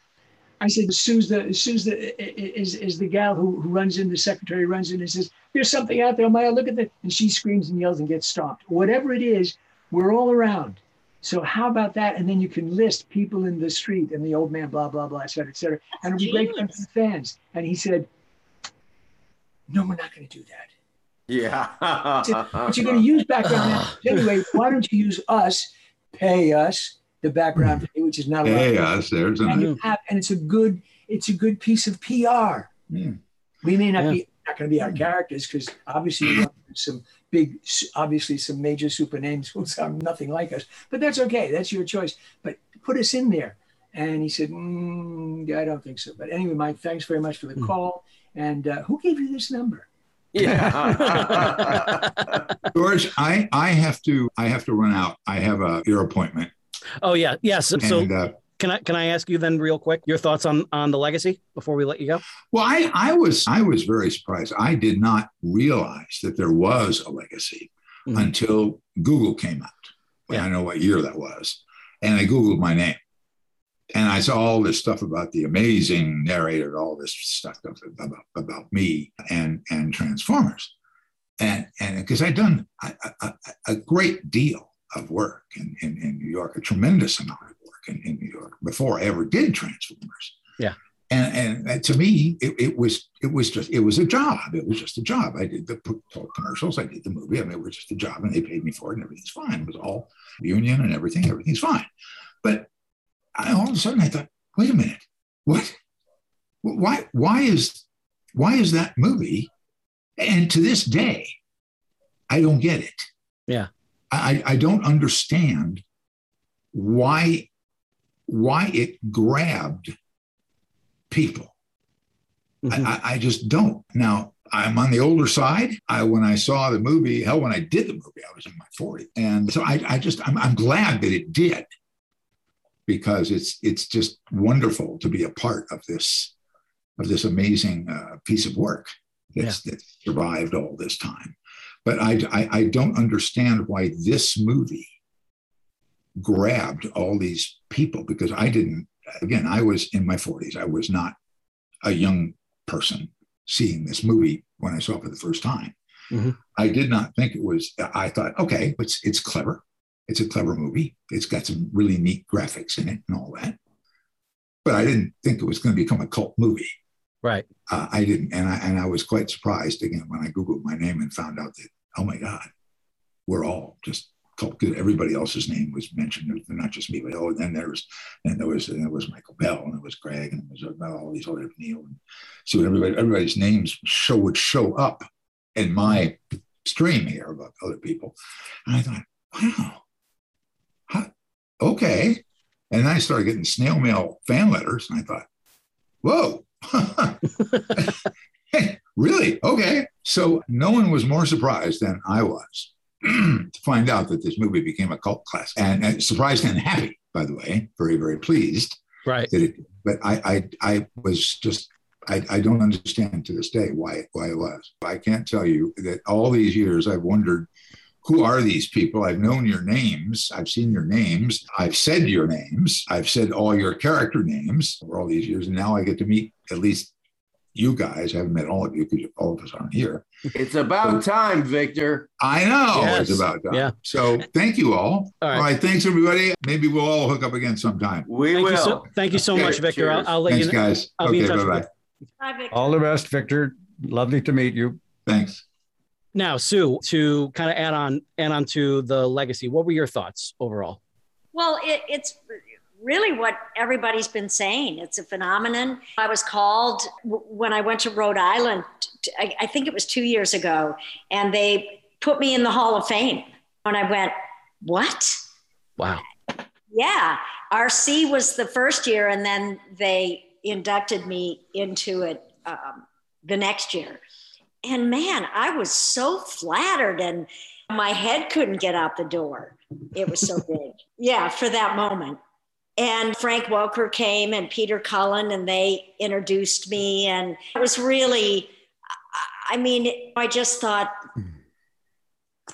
I said, Sue's the Sue's the is is the gal who, who runs in, the secretary runs in and says, There's something out there, Maya, look at that. And she screams and yells and gets stopped. Whatever it is, we're all around. So how about that? And then you can list people in the street and the old man, blah, blah, blah, et cetera, et cetera. And it'll be great for the fans. And he said, No, we're not going to do that Yeah. but you're going to use background ah. actors anyway. Why don't you use us, pay us the background, fee, which is not a lot. Hey, us, there's and an, you have, and it's a good, it's a good piece of PR. Yeah. Hmm. We may not Yeah. be not going to be our characters because obviously some big, obviously some major super names who sound nothing like us, but that's okay. That's your choice. But put us in there. And he said, mm, I don't think so. But anyway, Mike, thanks very much for the hmm. call. And uh, who gave you this number? yeah. George, I, I have to, I have to run out. I have a ear appointment. Oh yeah, yes. So, so And, uh, can I can I ask you then real quick your thoughts on on the legacy before we let you go? Well, I, I was I was very surprised. I did not realize that there was a legacy Mhm. until Google came out. Well, Yeah. I know what year that was, and I googled my name, and I saw all this stuff about the amazing narrator, all this stuff about about me and and Transformers, and and because I'd done a, a, a great deal of work in, in in New York, a tremendous amount of work in, in New York before I ever did Transformers. And and to me it, it was it was just it was a job. It was just a job. I did the commercials i did the movie. I mean it was just a job and they paid me for it and everything's fine. It was all union and everything everything's fine. But I, all of a sudden i thought wait a minute what why why is why is that movie and to this day i don't get it Yeah. i i don't understand why why it grabbed people. Mhm. I, I, I just don't. Now, I'm on the older side. I when I saw the movie, hell, when I did the movie, I was in my 40s. And so I, I just I'm, I'm glad that it did because it's it's just wonderful to be a part of this of this amazing uh, piece of work that's, that survived all this time. But I, I I don't understand why this movie grabbed all these people because I didn't again, I was in my 40s. I was not a young person seeing this movie when I saw it for the first time. Mhm. I did not think it was, I thought, okay, it's, it's clever. It's a clever movie. It's got some really neat graphics in it and all that. But I didn't think it was going to become a cult movie. Right. Uh, I didn't, and I and I was quite surprised again when I googled my name and found out that oh my god, we're all just cult. Everybody else's name was mentioned, not just me. But oh, and then there was, and there was, and there was Michael Bell, and it was Greg, and it was all these other Neil, and so everybody, everybody's names show would show up in my stream here about other people, and I thought, wow, okay. And I started getting snail mail fan letters, and I thought, whoa. really? Okay. So no one was more surprised than I was to find out that this movie became a cult classic. And, and surprised and happy, by the way, very, very pleased. Right. That it, but I, I, I was just, I, I don't understand to this day why, why it was. I can't tell you that all these years I've wondered who are these people? I've known your names. I've seen your names. I've said your names. I've said all your character names for all these years. And now I get to meet at least you guys. I haven't met all of you because all of us aren't here. It's about so, time, Victor. I know yes. it's about time. Yeah. So thank you all. All right. all right. Thanks, everybody. Maybe we'll all hook up again sometime. We thank will. You so, thank you so okay. much, Victor. I'll, I'll, let Thanks, you know. guys. I'll okay, be in touch bye-bye. Bye, Victor. All the best, Victor. Lovely to meet you. Thanks. Now, Sue, to kind of add on add on to the legacy, what were your thoughts overall? Well, it, it's really what everybody's been saying. It's a phenomenon. I was called when I went to Rhode Island, I, I think it was two years ago, and they put me in the Hall of Fame. And I went, What? Wow. Yeah. Arcee was the first year, and then they inducted me into it um, the next year. And man, I was so flattered and my head couldn't get out the door. It was so big. Yeah, for that moment. And Frank Welker came and Peter Cullen, and they introduced me. And it was really, I mean, I just thought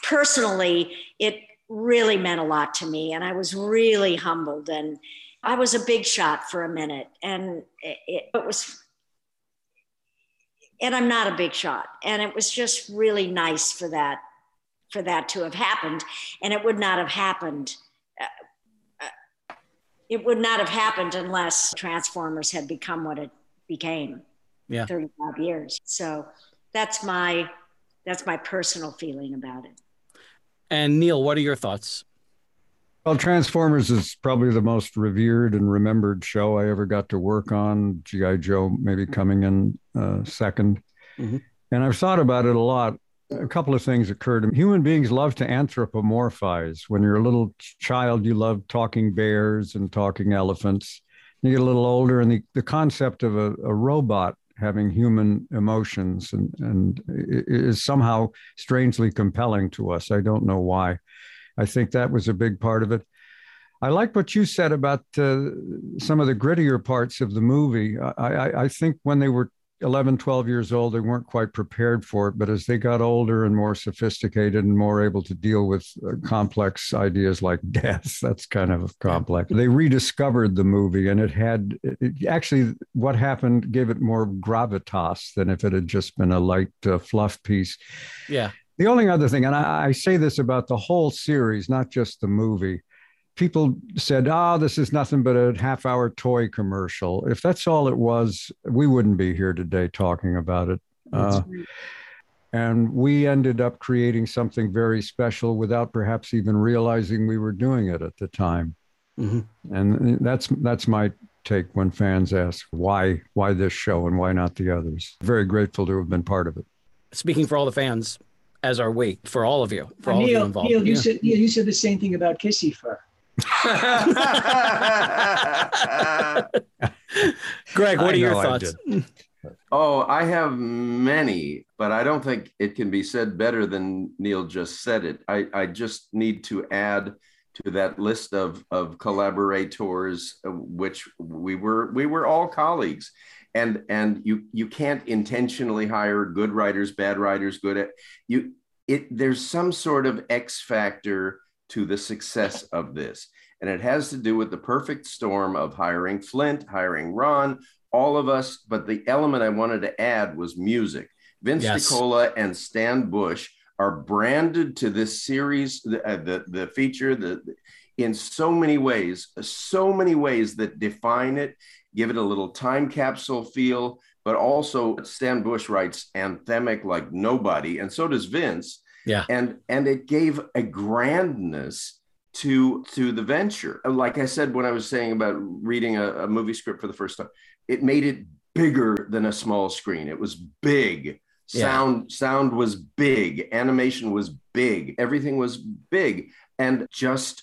personally, it really meant a lot to me. And I was really humbled. And I was a big shot for a minute. And it, it was and I'm not a big shot. And it was just really nice for that for that to have happened. And it would not have happened. Uh, uh, it would not have happened unless Transformers had become what it became. Yeah. 35 years. So that's my that's my personal feeling about it. And Neil, what are your thoughts? Well, Transformers is probably the most revered and remembered show I ever got to work on. G.I. Joe maybe coming in uh, 2nd mm-hmm. And I've thought about it a lot. A couple of things occurred. Human beings love to anthropomorphize. When you're a little child, you love talking bears and talking elephants. You get a little older, and the, the concept of a, a robot having human emotions and, and is somehow strangely compelling to us. I don't know why. I think that was a big part of it. I like what you said about uh, some of the grittier parts of the movie. I, I, I, think when they were 11, 12 years old, they weren't quite prepared for it. But as they got older and more sophisticated and more able to deal with uh, complex ideas like death, that's kind of complex. They rediscovered the movie and it had it, actually what happened gave it more gravitas than if it had just been a light uh, fluff piece. Yeah. The only other thing, and I, I, say this about the whole series, not just the movie, people said, oh, this is nothing but a half hour toy commercial. If that's all it was, we wouldn't be here today talking about it. Uh, and we ended up creating something very special without perhaps even realizing we were doing it at the time. Mm-hmm. And that's that's my take when fans ask why why this show and why not the others. Very grateful to have been part of it. Speaking for all the fans, as our weight for all of you, for all Neil, of you involved. Neil, you, yeah. said, Neil, you said the same thing about Kissyfur. Greg, what are your thoughts? Oh, I have many, but I don't think it can be said better than Neil just said it. I, I just need to add to that list of, of collaborators, uh, which we were we were all colleagues and and you you can't intentionally hire good writers bad writers good at you it there's some sort of x factor to the success of this. And it has to do with the perfect storm of hiring flint hiring ron all of us but the element i wanted to add was music. Vince yes. DiCola and stan bush are branded to this series, the uh, the, the feature, the in so many ways, so many ways that define it, give it a little time capsule feel, but also Stan Bush writes anthemic like nobody, and so does Vince. Yeah. And and it gave a grandness to to the venture. Like I said when I was saying about reading a, a movie script for the first time, it made it bigger than a small screen. It was big. Sound yeah. sound was big, animation was big, everything was big. And just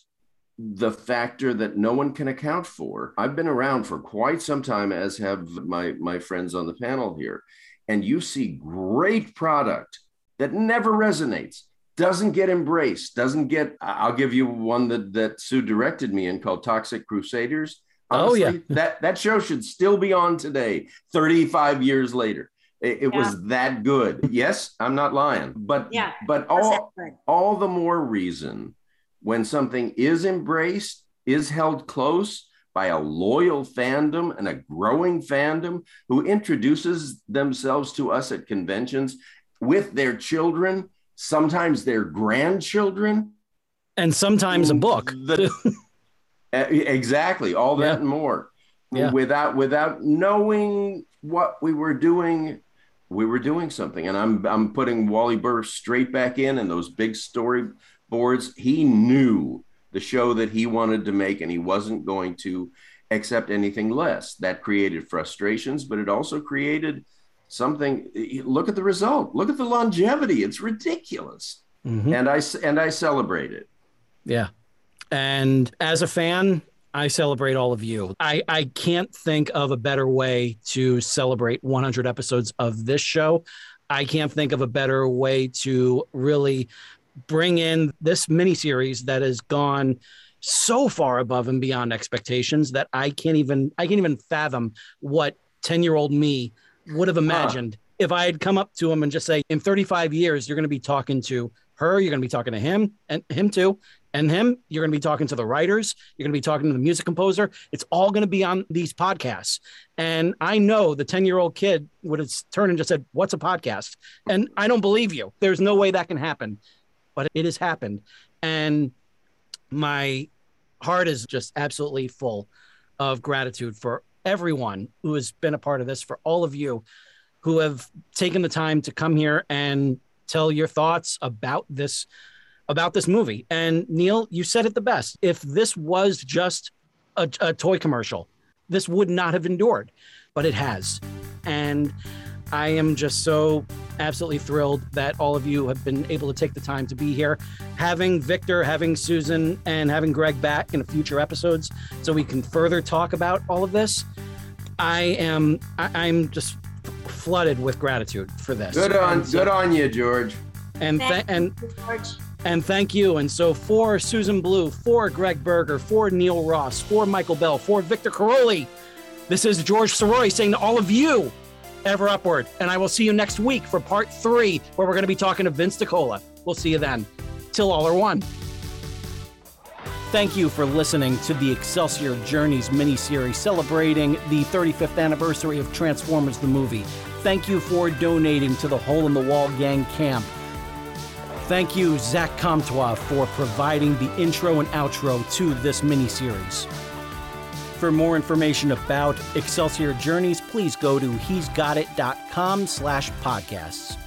the factor that no one can account for. I've been around for quite some time, as have my, my friends on the panel here. And you see great product that never resonates, doesn't get embraced, doesn't get. I'll give you one that, that Sue directed me in called Toxic Crusaders. Honestly, oh, yeah. that, that show should still be on today, 35 years later. It, it yeah. was that good. Yes, I'm not lying, but yeah, but all all the more reason when something is embraced, is held close by a loyal fandom and a growing fandom who introduces themselves to us at conventions with their children, sometimes their grandchildren, and sometimes a book. The, exactly, all that yeah. and more. Yeah. Without without knowing what we were doing, we were doing something. And I'm I'm putting Wally Burr straight back in and those big story boards. He knew the show that he wanted to make, and he wasn't going to accept anything less. That created frustrations, but it also created something. Look at the result. Look at the longevity. It's ridiculous, mm-hmm. and I and I celebrate it. Yeah, and as a fan, I celebrate all of you. I, I can't think of a better way to celebrate 100 episodes of this show. I can't think of a better way to really bring in this miniseries that has gone so far above and beyond expectations that I can't even I can't even fathom what 10 year old me would have imagined huh. if I had come up to him and just say, in 35 years, you're going to be talking to her, you're going to be talking to him and him too, and him, you're going to be talking to the writers, you're going to be talking to the music composer. It's all going to be on these podcasts. And I know the 10 year old kid would have turned and just said, What's a podcast? And I don't believe you. There's no way that can happen but it has happened. And my heart is just absolutely full of gratitude for everyone who has been a part of this, for all of you who have taken the time to come here and tell your thoughts about this about this movie. And Neil, you said it the best. If this was just a, a toy commercial, this would not have endured, but it has. And I am just so absolutely thrilled that all of you have been able to take the time to be here. Having Victor, having Susan, and having Greg back in future episodes so we can further talk about all of this. I am I, am just flooded with gratitude for this. Good on so, good on you, George. And th- and George. And thank you. And so for Susan Blue, for Gregg Berger, for Neil Ross, for Michael Bell, for Victor Caroli, this is George Soroy saying to all of you, ever upward. And I will see you next week for part three, where we're going to be talking to Vince DiCola. We'll see you then. Till all are one. Thank you for listening to the Excelsior Journeys miniseries celebrating the 35th anniversary of Transformers the movie. Thank you for donating to the Hole in the Wall Gang Camp. Thank you, Zach Comtois, for providing the intro and outro to this miniseries. For more information about Excelsior Journeys, please go to he'sgotit.com slash podcasts.